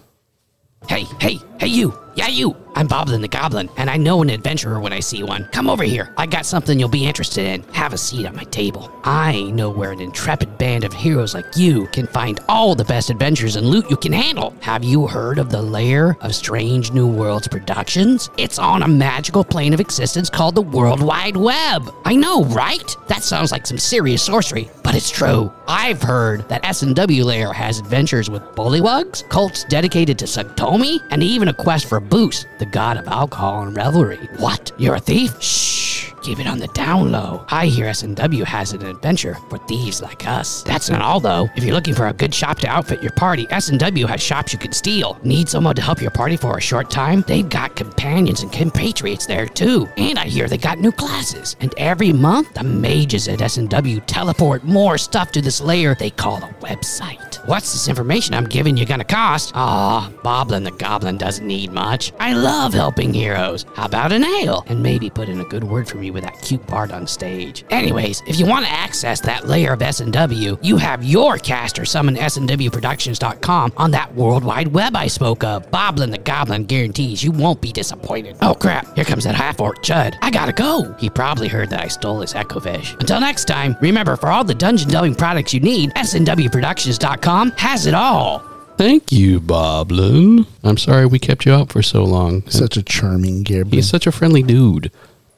Hey, hey, hey, you. Yeah, you. I'm Boblin the Goblin, and I know an adventurer when I see one. Come over here. I got something you'll be interested in. Have a seat at my table. I know where an intrepid band of heroes like you can find all the best adventures and loot you can handle. Have you heard of the lair of Strange New Worlds Productions? It's on a magical plane of existence called the World Wide Web. I know, right? That sounds like some serious sorcery, but it's true. I've heard that S&W Lair has adventures with bullywugs, cults dedicated to Sugtomi, and even a quest for Boost, the god of alcohol and revelry. What? You're a thief? Shh. Keep it on the down low. I hear S&W has an adventure for thieves like us. That's not all though. If you're looking for a good shop to outfit your party, S&W has shops you can steal. Need someone to help your party for a short time? They've got companions and compatriots there too. And I hear they got new classes. And every month, the mages at S&W teleport more stuff to this layer they call a website. What's this information I'm giving you gonna cost? Aw, Boblin the Goblin doesn't need much. I love helping heroes. How about an ale? And maybe put in a good word for me with that cute bard on stage. Anyways, if you want to access that layer of S&W, you have your caster summon SNWProductions.com on that World Wide Web I spoke of. Boblin the Goblin guarantees you won't be disappointed. Oh crap, here comes that half-orc Chud. I gotta go. He probably heard that I stole his Echo Fish. Until next time, remember for all the dungeon delving products you need, SNWProductions.com has it all. Thank you, Boblin. I'm sorry we kept you out for so long. Such a charming Gabriel. He's such a friendly dude.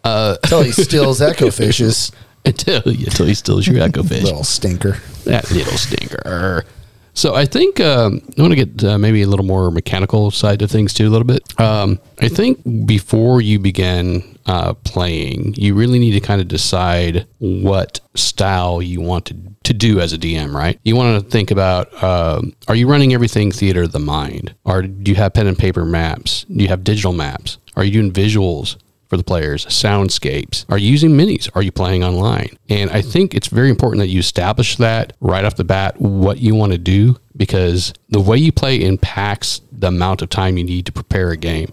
Until he (laughs) steals Echo Fishes. until until he steals your echo fish. Little stinker. that little stinker. So I think um, I want to get uh, maybe a little more mechanical side of things too, a little bit. Um, I think before you begin uh, playing, you really need to kind of decide what style you want to, to do as a DM, right? You want to think about um, are you running everything theater of the mind? Or do you have pen and paper maps? Do you have digital maps? Are you doing visuals? For the players, soundscapes. Are you using minis? Are you playing online? And I think it's very important that you establish that right off the bat what you want to do because the way you play impacts the amount of time you need to prepare a game.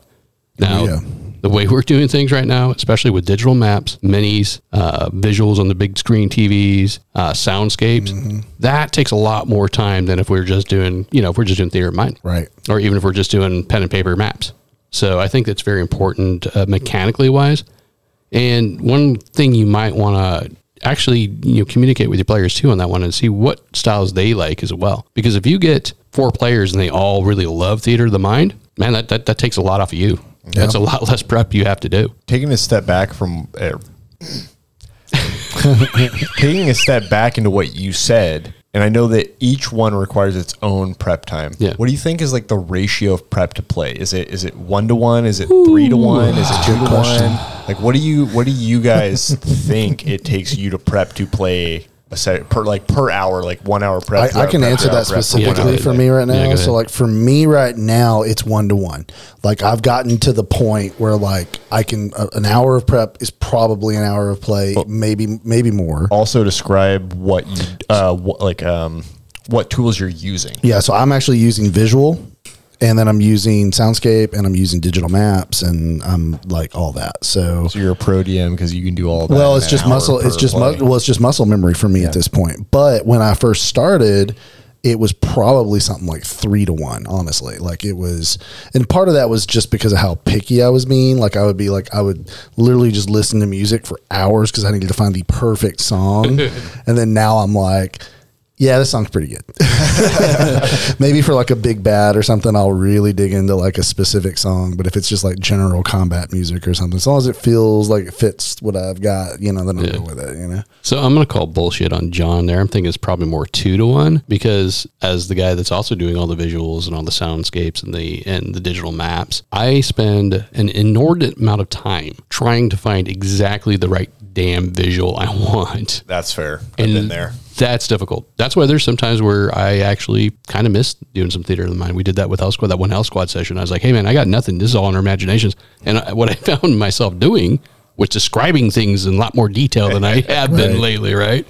Now, Yeah. the way we're doing things right now, especially with digital maps, minis, uh, visuals on the big screen TVs, uh, soundscapes, that takes a lot more time than if we are just doing, you know, if we're just doing theater of mind Right. or even if we're just doing pen and paper maps. So I think that's very important uh, mechanically wise. And one thing you might want to actually you know communicate with your players too on that one and see what styles they like as well. Because if you get four players and they all really love theater of the mind, man, that that, that takes a lot off of you. That's a lot less prep you have to do. taking a step back from uh, (laughs) taking a step back into what you said and i know that each one requires its own prep time. Yeah. what do you think is like the ratio of prep to play? Is it is it one to one? Is it three to one? Is it two to one? like what do you what do you guys (laughs) think it takes you to prep to play a set per like per hour like one hour prep two I, I can prep, answer two hour that prep, specifically hour for me right now. go so, like for me right now, it's one to one. Like I've gotten to the point where like I can uh, an hour of prep is probably an hour of play, maybe maybe more. also describe what you uh what, like um what tools you're using Yeah, so I'm actually using visual, and then I'm using soundscape, and I'm using digital maps, and I'm like all that. So. so you're a pro dm because you can do all that Well, it's just muscle. It's just mu- well, it's just muscle memory for me at this point. But when I first started, it was probably something like three to one. Honestly, like it was, and part of that was just because of how picky I was being. Like I would be like I would literally just listen to music for hours because I needed to find the perfect song, (laughs) and then now I'm like. Yeah, this song's pretty good. (laughs) Maybe for like a big bad or something, I'll really dig into like a specific song. But if it's just like general combat music or something, as long as it feels like it fits what I've got, you know, then I'll Yeah. go with it. You know, So I'm going to call bullshit on John there. I'm thinking it's probably more two to one because as the guy that's also doing all the visuals and all the soundscapes and the and the digital maps, I spend an inordinate amount of time trying to find exactly the right damn visual I want. that's fair i've And been there That's difficult. That's why there's sometimes where I actually kind of miss doing some theater of the mind. We did that with Hell Squad, that one Hell Squad session. I was like, hey man, I got nothing. This is all in our imaginations. And I, what I (laughs) found myself doing was describing things in a lot more detail than I (laughs) have been lately, right?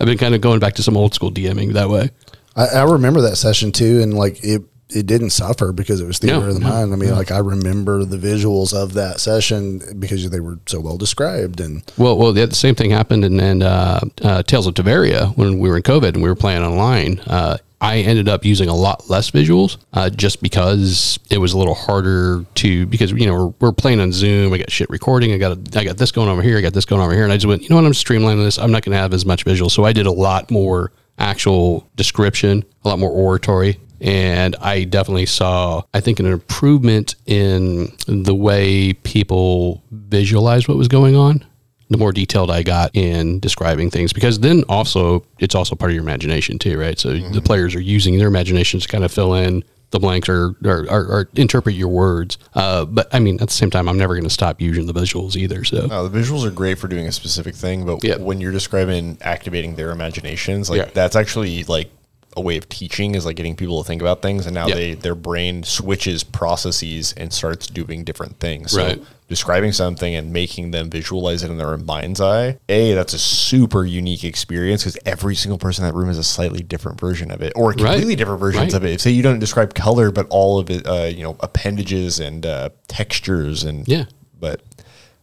I've been kind of going back to some old school DMing that way. I, I remember that session too, and like it, it didn't suffer because it was theater No, of the no, mind. I mean, like I remember the visuals of that session because they were so well described, and Well, well, the, the same thing happened in, in uh, uh, Tales of Tiberia when we were in COVID and we were playing online. Uh, I ended up using a lot less visuals uh, just because it was a little harder to because you know we're, we're playing on Zoom. I got shit recording. I got a, I got this going over here. I got this going over here, and I just went, you know what? I'm streamlining this. I'm not going to have as much visual, so I did a lot more actual description, a lot more oratory. And I definitely saw, I think, an improvement in the way people visualize what was going on the more detailed I got in describing things because then also it's also part of your imagination too, right? So the players are using their imaginations to kind of fill in the blanks or or, or, or interpret your words. Uh, but I mean, at the same time, I'm never going to stop using the visuals either. So No, the visuals are great for doing a specific thing, but Yeah. when you're describing activating their imaginations, like Yeah. that's actually like a way of teaching is like getting people to think about things and now Yeah. they their brain switches processes and starts doing different things. So Right. describing something and making them visualize it in their mind's eye, A, that's a super unique experience because every single person in that room is a slightly different version of it or completely different versions Right. of it. Say you don't describe color, but all of it, uh, you know, appendages and uh, textures and Yeah. but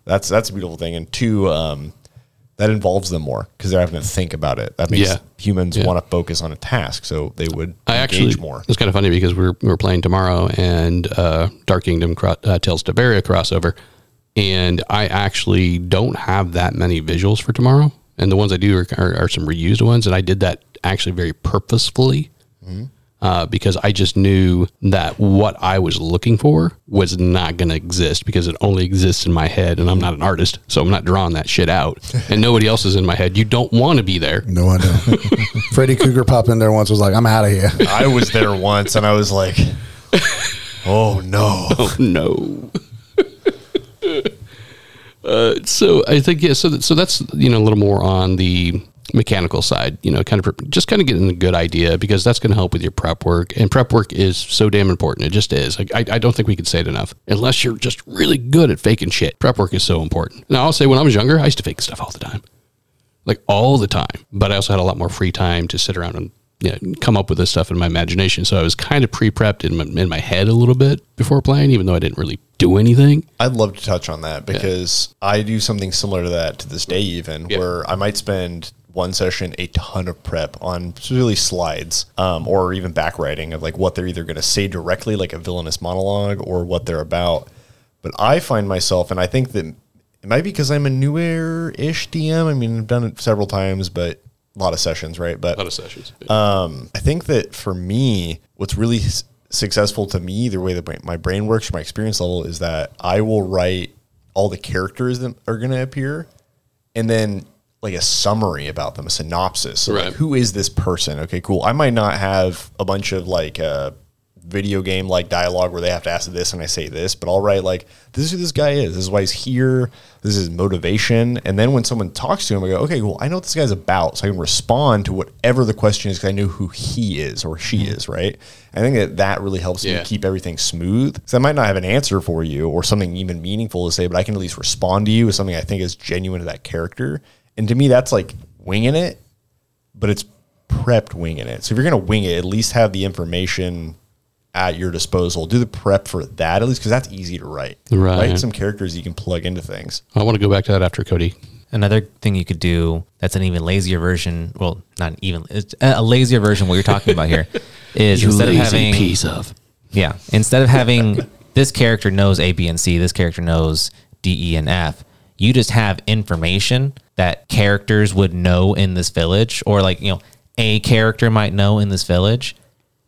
that's that's a beautiful thing. And two, um, that involves them more because they're having to think about it. That makes Yeah. humans Yeah. want to focus on a task, so they would I actually more. It's kind of funny because we're we're playing tomorrow and uh, Dark Kingdom cro- uh, Tales to Tiberia crossover, and I actually don't have that many visuals for tomorrow, and the ones I do are, are, are some reused ones, and I did that actually very purposefully. Uh, because I just knew that what I was looking for was not going to exist because it only exists in my head, and I'm not an artist, so I'm not drawing that shit out, (laughs) and nobody else is in my head. You don't want to be there. No, I don't. (laughs) Freddy Krueger popped in there once. Was like, I'm out of here. (laughs) I was there once and I was like, oh no. no. uh, so I think yeah. So that, so that's you know a little more on the mechanical side. You know, kind of just kind of getting a good idea because that's going to help with your prep work. And prep work is so damn important. It just is. Like, I I don't think we can say it enough. Unless you're just really good at faking shit, prep work is so important. Now I'll say when I was younger, I used to fake stuff all the time like all the time. But I also had a lot more free time to sit around and you know, come up with this stuff in my imagination. So I was kind of pre-prepped in my, in my head a little bit before playing, even though I didn't really do anything. I'd love to touch on that because I do something similar to that to this day, even Yeah. where I might spend one session a ton of prep on really slides um, or even back writing of like what they're either going to say directly, like a villainous monologue, or what they're about. But I find myself, and I think that it might be because I'm a newer ish DM. I mean, I've done it several times, but a lot of sessions, right? But A lot of sessions. um, I think that for me, what's really s- successful to me, the way that my brain works, my experience level, is that I will write all the characters that are going to appear, and then like a summary about them, a synopsis. So Right. like, who is this person? Okay, cool. I might not have a bunch of like uh, video game like dialogue where they have to ask this and I say this, but I'll write like, this is who this guy is. This is why he's here. This is his motivation. And then when someone talks to him, I go, okay, cool. I know what this guy's about. So I can respond to whatever the question is because I know who he is or she is, right? I think that that really helps Yeah. me keep everything smooth. So I might not have an answer for you or something even meaningful to say, but I can at least respond to you with something I think is genuine to that character. And to me, that's like winging it, but it's prepped winging it. So if you're going to wing it, at least have the information at your disposal. Do the prep for that at least because that's easy to write. Right. Write some characters you can plug into things. I want to go back to that after Cody. Another thing you could do that's an even lazier version. Well, not even it's a lazier version. What you're talking about here (laughs) is instead of having piece of. Yeah. Instead of having this character knows A, B, and C, this character knows D, E, and F, you just have information that characters would know in this village, or like, you know, a character might know in this village.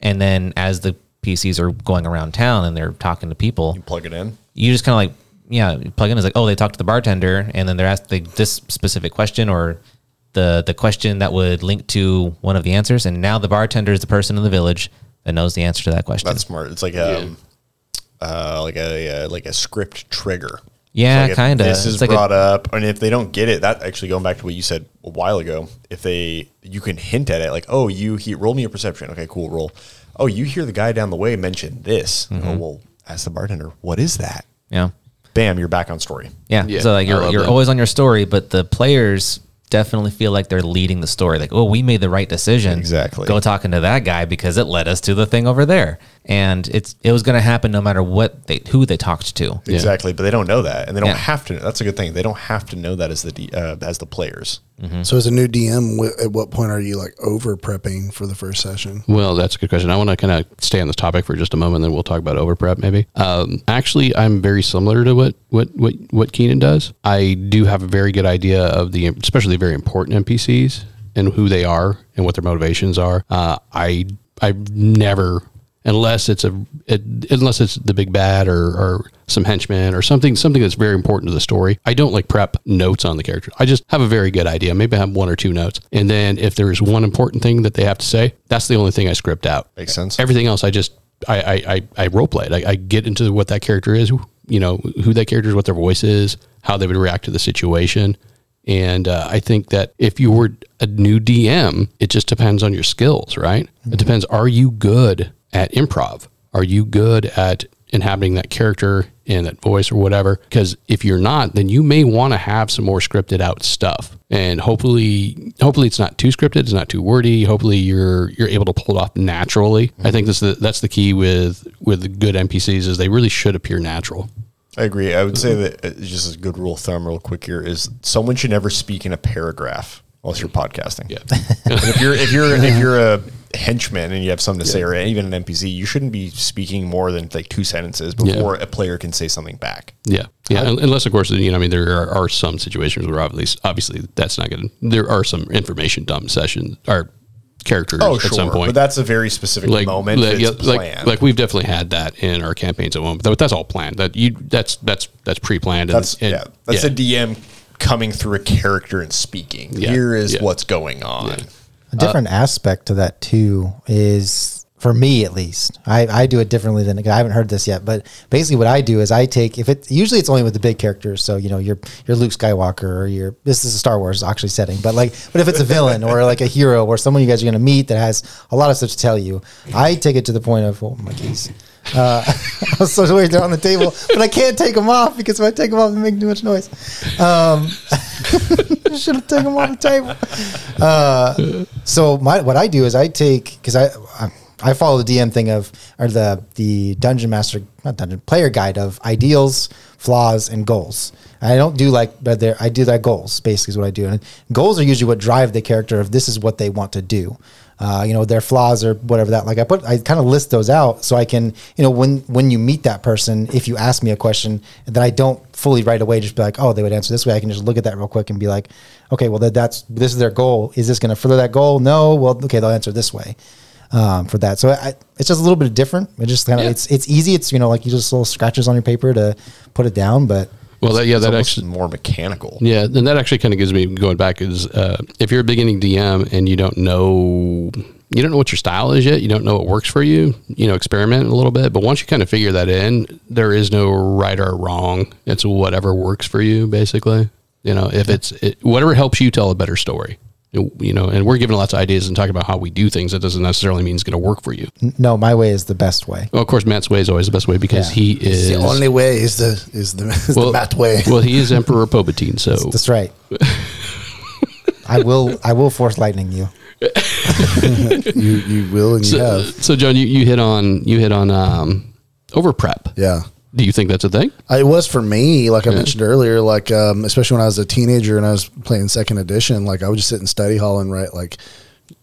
And then as the PCs are going around town and they're talking to people, Plug it in. you just kind of like, yeah, you plug in is like, oh, they talked to the bartender, and then they're asked the, this specific question or the the question that would link to one of the answers, and now the bartender is the person in the village that knows the answer to that question. That's smart. It's like um, uh, like a uh, like a script trigger. Yeah, Like kinda. This is It's like a- brought up, and if they don't get it, that actually going back to what you said a while ago. If they, you can hint at it, like, oh, you he roll me a perception. Okay, cool, roll. Oh, you hear the guy down the way mention this. Mm-hmm. Oh, well, ask the bartender, what is that? yeah. Bam, you're back on story. Yeah. Yeah, so like you're you're that. always on your story, but the players definitely feel like they're leading the story. Like, oh, we made the right decision. Exactly. Go talking to that guy because it led us to the thing over there. And it's it was gonna happen no matter what they who they talked to. Exactly, but they don't know that, and they don't Yeah. have to. That's a good thing. They don't have to know that as the D, uh, as the players. So as a new DM, wh- at what point are you like over prepping for the first session? Well, that's a good question. I want to kind of stay on this topic for just a moment, then we'll talk about over prep maybe. Um, actually, I'm very similar to what what what what Keenan does. I do have a very good idea of the, especially very important NPCs and who they are and what their motivations are. Uh, I I've never unless it's a it, unless it's the big bad or, or some henchmen or something something that's very important to the story. I don't like prep notes on the character. I just have a very good idea. Maybe I have one or two notes, and then if there is one important thing that they have to say, that's the only thing I script out. Makes sense. Everything else, I just I I I, I role play it. I, I get into what that character is. You know who that character is, what their voice is, how they would react to the situation. And uh, I think that if you were a new DM, it just depends on your skills, right? It depends. Are you good at improv? Are you good at inhabiting that character and that voice or whatever? Because if you're not, then you may want to have some more scripted out stuff. And hopefully, hopefully it's not too scripted. It's not too wordy. Hopefully you're you're able to pull it off naturally. I think that's the that's the key with with good NPCs is they really should appear natural. I agree. I would say that uh, just a good rule of thumb, real quick here, is someone should never speak in a paragraph unless you're podcasting. Yeah. (laughs) If you're if you're if you're a henchman and you have something to say, or even an NPC, you shouldn't be speaking more than like two sentences before a player can say something back. Yeah, yeah. un- Unless, of course, you know, I mean, there are, are some situations where obviously, obviously, that's not going to. There are some information dump sessions or characters Oh, at sure. some point. But that's a very specific like, moment. like, yeah, like, like we've definitely had that in our campaigns at one, but that's all planned. That you that's that's that's pre-planned. and- that's and- yeah. That's a DM coming through a character and speaking. Yeah. Here is Yeah. what's going on. A different uh, aspect to that too is for me at least. I, I do it differently than I haven't heard this yet, but basically what I do is I take if it usually it's only with the big characters. So you know you're you're Luke Skywalker or you're this is a Star Wars actually setting, but like but if it's a villain or like a hero or someone you guys are gonna meet that has a lot of stuff to tell you, I take it to the point of oh my keys. Uh, I was so worried they're on the table, but I can't take them off because if I take them off, they make too much noise. Um, (laughs) should have taken them off the table. Uh, so my what I do is I take because I I- I follow the DM thing of or the the dungeon master not dungeon player guide of ideals, flaws, and goals. I don't do like but I do that goals basically is what I do. And goals are usually what drive the character of this is what they want to do. Uh, you know their flaws or whatever that like I put I kind of list those out so I can you know when when you meet that person if you ask me a question that I don't fully right away just be like oh they would answer this way I can just look at that real quick and be like okay well that, that's this is their goal. Is this going to further that goal? No. Well okay they'll answer this way um, for that. So I, it's just a little bit different. It just kind of Yeah. it's it's easy. It's you know like you just little scratches on your paper to put it down but well, that, yeah, that actually more mechanical. Yeah, and that actually kind of gives me going back is uh, if you're a beginning DM and you don't know you don't know what your style is yet, you don't know what works for you, you know, experiment a little bit. But once you kind of figure that in, there is no right or wrong. It's whatever works for you, basically. You know, if it's it, whatever helps you tell a better story. You know, and we're giving lots of ideas and talking about how we do things. That doesn't necessarily mean it's going to work for you. no my way is the best way Well, of course, Matt's way is always the best way because Yeah. he is the only way is the is the, (laughs) is the Matt way. well, he is Emperor Palpatine, so that's right (laughs) I will I will force lightning you (laughs) you you will and you so, have. so John, you, you hit on you hit on um, over prep. Yeah. Do you think that's a thing? Uh, It was for me, like I mentioned earlier, like um, especially when I was a teenager and I was playing second edition, like I would just sit in study hall and write like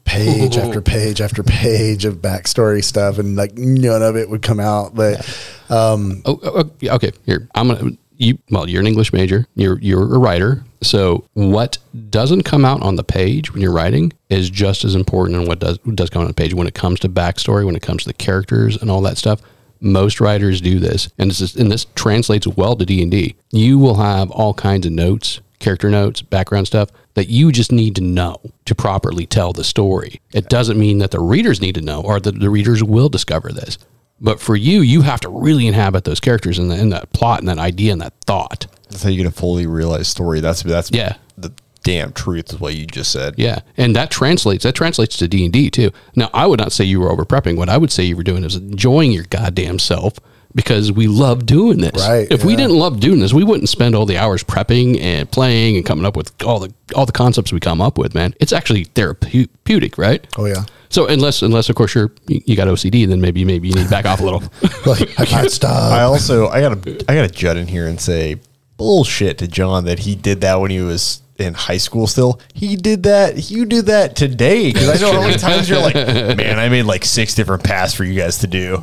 page (laughs) after page after page of backstory stuff, and like none of it would come out. But um, Oh, oh, oh, okay. Here, I'm gonna. You well, you're an English major. You're you're a writer. So what doesn't come out on the page when you're writing is just as important, and what does what does come on the page when it comes to backstory, when it comes to the characters and all that stuff. Most writers do this, and this is, and this translates well to D and D. You will have all kinds of notes, character notes, background stuff that you just need to know to properly tell the story. It doesn't mean that the readers need to know or that the readers will discover this. But for you, you have to really inhabit those characters and, the, and that plot and that idea and that thought. That's how you get a fully realized story. That's that's Yeah. the damn truth is what you just said. Yeah, and that translates. That translates to D and D too. Now, I would not say you were over prepping. What I would say you were doing is enjoying your goddamn self because we love doing this. Right, If we didn't love doing this, we wouldn't spend all the hours prepping and playing and coming up with all the all the concepts we come up with. Man, it's actually therapeutic, right? oh yeah, So unless unless of course you're you you got OCD, then maybe maybe you need to back off a little. (laughs) like I can't (laughs) stop. I also I gotta I gotta jut in here and say bullshit to John that he did that when he was in high school still. He did that. You did that today. Because I know how many times you're like, (laughs) man, I made like six different paths for you guys to do.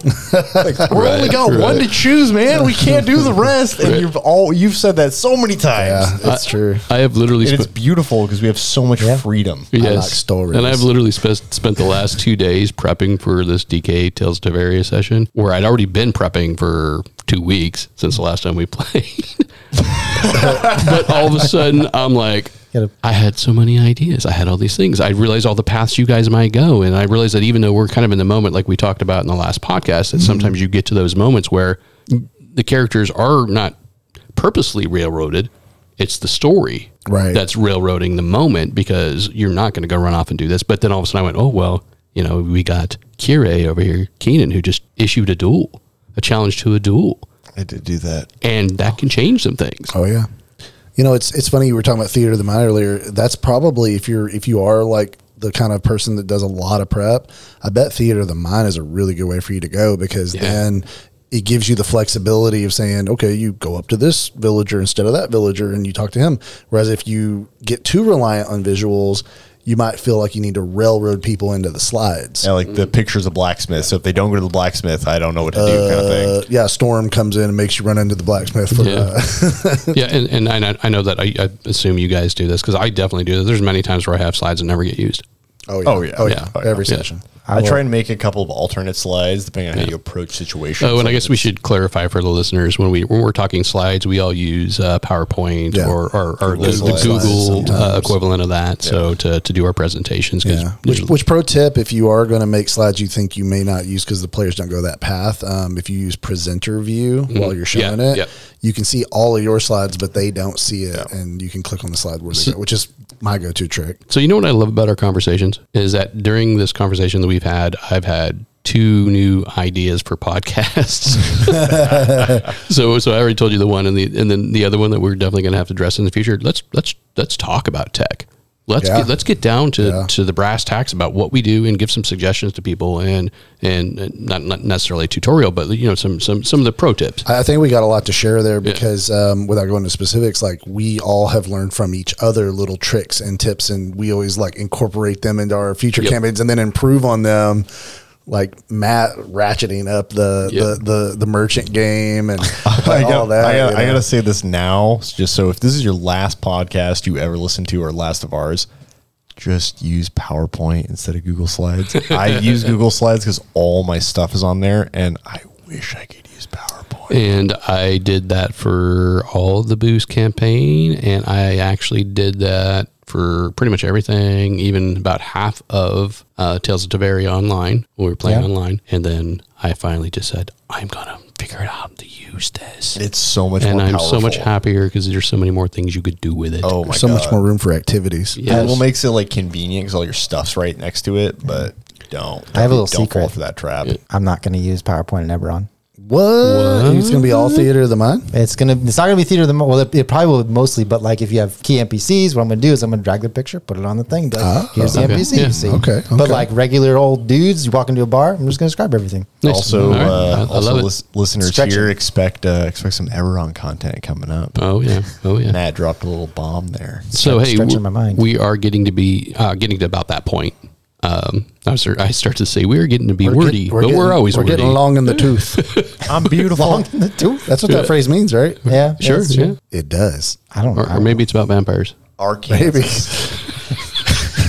like, we're only Right, got one to choose, man. We can't do the rest. And you've all you've said that so many times. yeah, times. it's true. I have literally And it's beautiful because we have so much freedom. Yes. like stories. And I've literally spent spent the last two days prepping for this DK Tales to Varia session, where I'd already been prepping for two weeks since the last time we (laughs) played. (laughs) but all of a sudden, I'm like, Gotta- I had so many ideas. I had all these things. I realized all the paths you guys might go, and I realized that even though we're kind of in the moment, like we talked about in the last podcast, that mm-hmm. sometimes you get to those moments where the characters are not purposely railroaded. It's the story Right. that's railroading the moment because you're not going to go run off and do this. But then all of a sudden I went, oh, well, you know, we got Kire over here, Keenan, who just issued a duel, a challenge to a duel. I did do that. And that can change some things. Oh yeah. You know, it's it's funny you were talking about theater of the mind earlier. That's probably if you're if you are like the kind of person that does a lot of prep, I bet theater of the mind is a really good way for you to go because Yeah. then it gives you the flexibility of saying, okay, you go up to this villager instead of that villager and you talk to him. Whereas if you get too reliant on visuals, you might feel like you need to railroad people into the slides. Yeah, like the pictures of blacksmith. So if they don't go to the blacksmith, I don't know what to do, kind of thing. Uh, yeah, storm comes in and makes you run into the blacksmith for Yeah. uh, (laughs) yeah. And, and I, know- I know that I, I assume you guys do this because I definitely do this. There's many times where I have slides that never get used. Oh yeah. Oh, yeah. Oh yeah. Yeah. Every Yeah. session. I, try and make a couple of alternate slides depending on how you approach situations. Oh, and I Like guess we should clarify for the listeners when we when we're talking slides, we all use uh, PowerPoint Yeah. or or, or the, Google the Slides Google uh, equivalent of that. So to, to do our presentations. Yeah. Which, which pro tip, if you are going to make slides you think you may not use because the players don't go that path, um, if you use presenter view while you're showing Mm-hmm. Yeah, it, yeah. you can see all of your slides, but they don't see it, and you can click on the slide where they go, which is my go-to trick. So you know what I love about our conversations is that during this conversation that we've had, I've had two new ideas for podcasts. (laughs) so so I already told you the one and the and then the other one that we're definitely going to have to address in the future. Let's let's let's talk about tech. Let's Yeah. get let's get down to, Yeah. to the brass tacks about what we do and give some suggestions to people and and, not not necessarily a tutorial, but you know some some some of the pro tips. I think we got a lot to share there because um, without going into specifics, like we all have learned from each other little tricks and tips, and we always like incorporate them into our future Yep. campaigns and then improve on them. Like Matt ratcheting up the Yep. the, the the merchant game and (laughs) I all got, that. I, got, you I know. gotta say this now, just so if this is your last podcast you ever listen to or last of ours, just use PowerPoint instead of Google Slides. (laughs) I use Google Slides because all my stuff is on there, and I wish I could use PowerPoint. And I did that for all of the boost campaign, and I actually did that for pretty much everything, even about half of uh, Tales of Tavaria online when we were playing Yeah. online. And then I finally just said, I'm gonna figure out how to use this. It's so much and more I'm powerful. so much happier because there's so many more things you could do with it. Oh my so god, much more room for activities. Yes. Google makes it like convenient because all your stuff's right next to it, but don't. I have a little don't fall secret. for that trap. I'm not going to use PowerPoint and Eberron. What? It's going to be all theater of the mind. It's gonna. It's not gonna be theater of the mo- well. It, it probably will mostly, but like if you have key NPCs, what I'm gonna do is I'm gonna drag the picture, put it on the thing. Be like, Here's the okay. NPC. Yeah. You see. Okay, But like regular old dudes, you walk into a bar. I'm just gonna describe everything. Nice. Also, All right. uh, I- I also love it. lis- listeners Stretching. here expect uh, expect some Eberron content coming up. Oh yeah, oh yeah. Matt dropped a little bomb there. so hey, w- my mind. we are getting to be uh, getting to about that point. Um, I was I start to say we're getting to be wordy, Get- but getting, we're always we're wordy. getting long in the tooth. (laughs) I'm beautiful. Long in the tooth. That's what that phrase means, right? Yeah. Sure, yeah. It does. I don't. Or, I or maybe it's about vampires. Arkansas. Maybe. (laughs)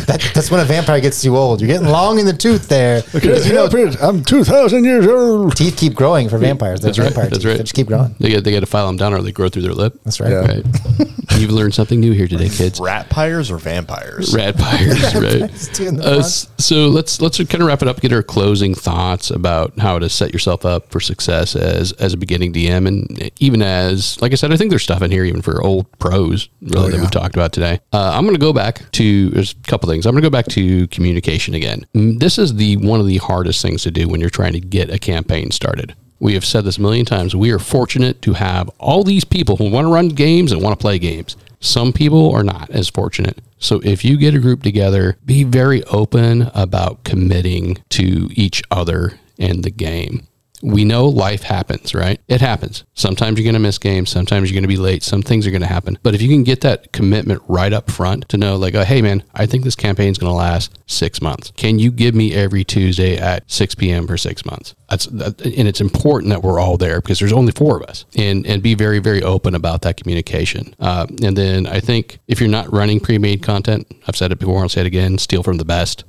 that, that's when a vampire gets too old. You're getting long in the tooth there. Because, you know, I'm 2,000 years old. Teeth keep growing for vampires. They're That's right. vampire That's teeth. right. They just keep growing. They get they got to file them down, or they grow through their lip. That's right. Yeah. Right. (laughs) You've learned something new here today, kids. Rat pyres or vampires? Rat pyres, (laughs) right? It's the Uh, s- so let's let's kind of wrap it up. Get our closing thoughts about how to set yourself up for success as as a beginning DM, and even as like I said, I think there's stuff in here even for old pros really that yeah. we've talked about today. Uh, I'm going to go back to there's a couple things. I'm going to go back to communication again. Mm, This is the one of the hardest things to do when you're trying to get a campaign started. We have said this a million times. We are fortunate to have all these people who want to run games and want to play games. Some people are not as fortunate. So if you get a group together, be very open about committing to each other in the game. We know life happens, right? It happens. Sometimes you're going to miss games. Sometimes you're going to be late. Some things are going to happen. But if you can get that commitment right up front to know, like, oh, hey, man, I think this campaign's going to last six months. Can you give me every Tuesday at 6 p.m. for six months? That's that, and it's important that we're all there because there's only four of us, and and be very very open about that communication. Uh, and then I think if you're not running pre-made content, I've said it before, I'll say it again: steal from the best.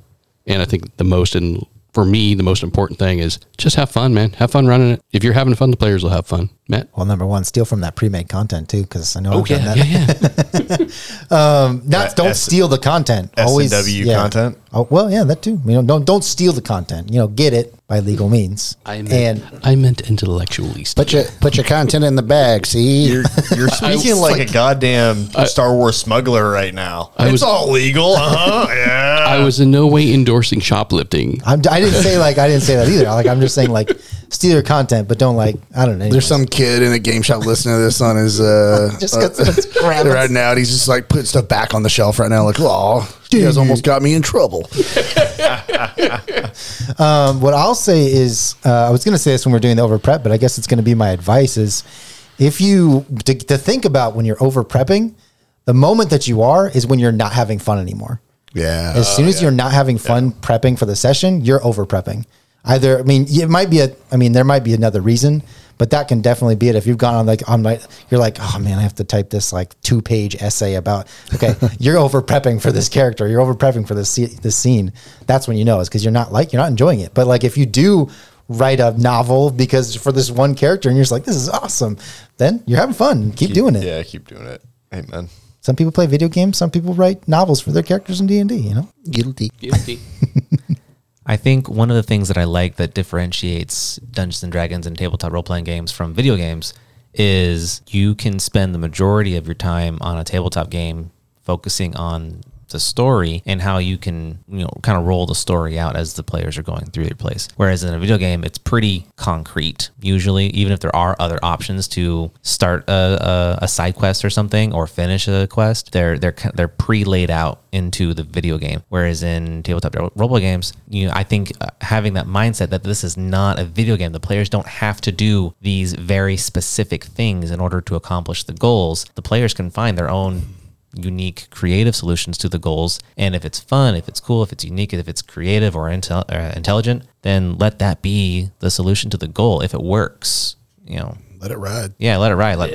And I think the most in for me, the most important thing is just have fun, man. Have fun running it. If you're having fun, the players will have fun. Matt. Well, number one, steal from that pre-made content too, because I know I've done that. yeah, yeah. (laughs) Um, not Uh, don't S- steal the content. Always S&W yeah. content? Oh well, yeah, that too. You know, don't don't steal the content. You know, get it by legal means. I meant, and I meant intellectually. steal. Put your, put your content in the bag, see? You're, you're (laughs) speaking like, a goddamn Star Wars smuggler right now. I it's was- all legal. Uh-huh. (laughs) Yeah. I was in no way endorsing shoplifting. I'm, I didn't say like I didn't say that either. Like I'm just saying like steal your content, but don't like I don't know. There's some kid in a game shop listening to this on his uh, (laughs) Just 'cause it's crap. (laughs) right now. and He's just like putting stuff back on the shelf right now. Like, oh, you guys almost got me in trouble. (laughs) Um, what I'll say is, uh, I was going to say this when we are doing the over prep, but I guess it's going to be my advice is if you to, to think about when you're over prepping, the moment that you are is when you're not having fun anymore. Yeah. As soon as you're not having fun prepping for the session, you're over prepping. Either I mean, it might be a. I mean, there might be another reason, but that can definitely be it. If you've gone on like on like you're like, oh man, I have to type this like two page essay about. Okay, (laughs) you're over prepping for this character. You're over prepping for this this scene. That's when you know is because you're not like you're not enjoying it. But like if you do write a novel because for this one character and you're just like this is awesome, then you're having fun. Keep, doing it. Yeah, keep doing it. Amen. Some people play video games. Some people write novels for their characters in D and D. You know. Guilty. (laughs) Guilty. I think one of the things that I like that differentiates Dungeons and Dragons and tabletop role playing games from video games is you can spend the majority of your time on a tabletop game focusing on the story and how you can you know kind of roll the story out as the players are going through their place. Whereas in a video game it's pretty concrete usually even if there are other options to start a, a, a side quest or something or finish a quest they're they're they're pre-laid out into the video game. Whereas in tabletop ro- role-play games you i think uh, having that mindset that this is not a video game the players don't have to do these very specific things in order to accomplish the goals the players can find their own unique creative solutions to the goals and if it's fun if it's cool if it's unique if it's creative or intel- uh, intelligent then let that be the solution to the goal if it works you know Let it ride. yeah let it ride let,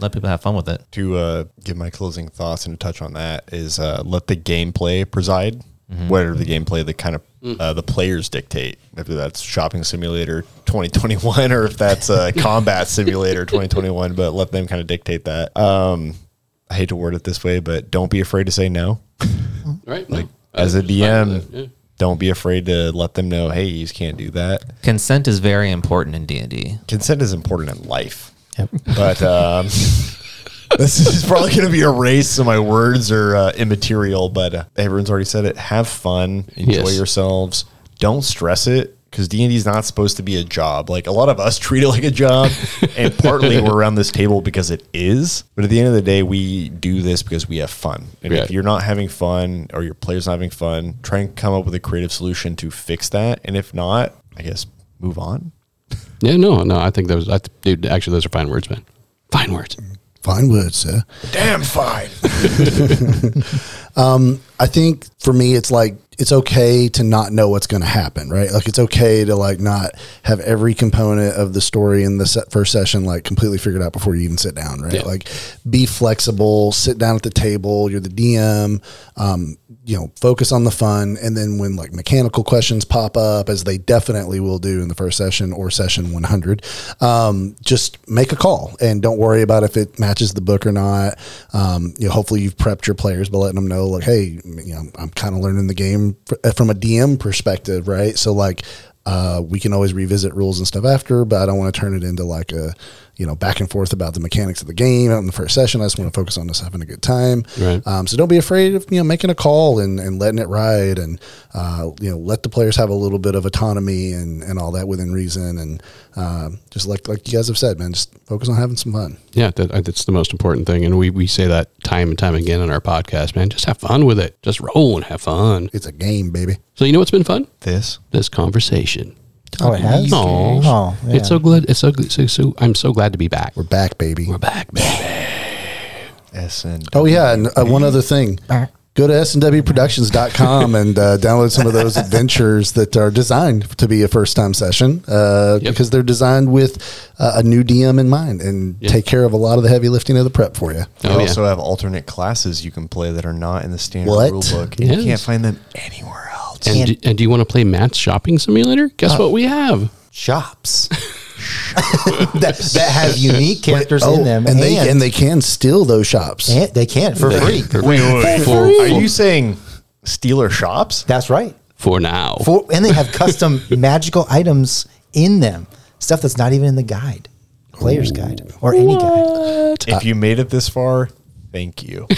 let people have fun with it To uh, give my closing thoughts and to touch on that is uh, let the gameplay preside. Whatever the gameplay, the kind of uh, the players dictate. If that's shopping simulator 2021 or if that's uh, (laughs) combat simulator 2021, but let them kind of dictate that. Um, I hate to word it this way, but don't be afraid to say no. (laughs) right. Like No, as a I was fine with DM, yeah. don't be afraid to let them know, hey, you can't do that. consent is very important in d&d Consent is important in life. Yep. But um, (laughs) this is probably going to be a race, so my words are uh, immaterial. But uh, everyone's already said it. Have fun, enjoy Yes. yourselves. Don't stress it because D and D is not supposed to be a job. Like a lot of us (laughs) treat it like a job, and partly we're around this table because it is. But at the end of the day, we do this because we have fun. And Yeah. if you're not having fun or your players not having fun, try and come up with a creative solution to fix that. And if not, I guess move on. (laughs) Yeah, no, no. I think those, I, th- dude. Actually, those are fine words, man. Fine words. Fine words, sir. Damn fine. (laughs) I think for me, it's like it's okay to not know what's going to happen, right? Like it's okay to like not have every component of the story in the set first session like completely figured out before you even sit down, right? Yeah. Like be flexible, sit down at the table. You're the DM. Um, you know, focus on the fun, and then when like mechanical questions pop up, as they definitely will do in the first session or session 100, um, just make a call and don't worry about if it matches the book or not. Um, you know, hopefully you've prepped your players by letting them know, like, hey, you know, I'm kind of learning the game fr- from a DM perspective, right? So like, uh, we can always revisit rules and stuff after, but I don't want to turn it into like a, you know, back and forth about the mechanics of the game out in the first session. I just want to focus on us having a good time. Right. Um, so don't be afraid of you know making a call and, and letting it ride, and uh, you know let the players have a little bit of autonomy and, and all that within reason, and um, just like like you guys have said, man, just focus on having some fun. Yeah, that, uh, that's the most important thing, and we we say that time and time again on our podcast, man. Just have fun with it. Just roll and have fun. It's a game, baby. So you know what's been fun? This This conversation. Oh, it has. Aw. Oh, yeah. It's so glad. It's so, so so. I'm so glad to be back. We're back, baby. We're back, baby. S and Oh yeah, and uh, one other thing. Go to snwproductions.com (laughs) and uh, download some of those adventures that are designed to be a first time session uh, Yep. because they're designed with uh, a new DM in mind and Yep. take care of a lot of the heavy lifting of the prep for you. We Oh, yeah. also have alternate classes you can play that are not in the standard What? rule book. and (laughs) You can't find them anywhere else. And, do, and do you want to play Matt's shopping simulator? Guess uh, what we have? shops (laughs) (laughs) that, that have unique characters Oh, in them, and they and they can steal those shops. and they can for free. Wait, wait, For- Are you saying Steeler shops? That's right. For now. For, and they have custom (laughs) magical items in them, stuff that's not even in the guide, player's guide, or any guide. If you made it this far, thank you.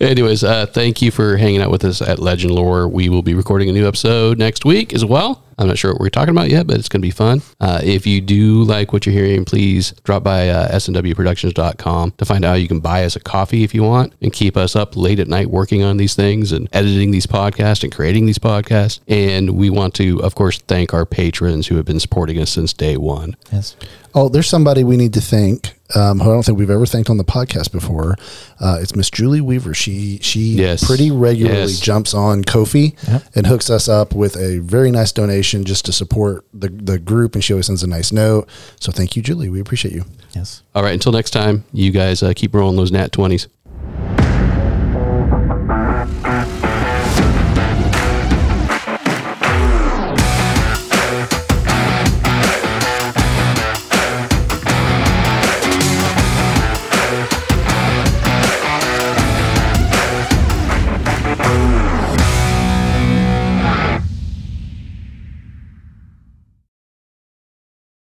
(laughs) Anyways, uh, thank you for hanging out with us at Legend Lore. We will be recording a new episode next week as well. I'm not sure what we're talking about yet, but it's going to be fun. Uh, if you do like what you're hearing, please drop by uh, snwproductions.com to find out how you can buy us a coffee if you want and keep us up late at night working on these things and editing these podcasts and creating these podcasts. And we want to, of course, thank our patrons who have been supporting us since day one. Yes. Oh, there's somebody we need to thank um, who I don't think we've ever thanked on the podcast before. Uh, it's Miss Julie Weaver. She she yes. pretty regularly yes. jumps on Ko-fi yep. and hooks us up with a very nice donation just to support the the group, and she always sends a nice note. So thank you, Julie. We appreciate you. Yes. All right. Until next time, you guys uh, keep rolling those nat twenties.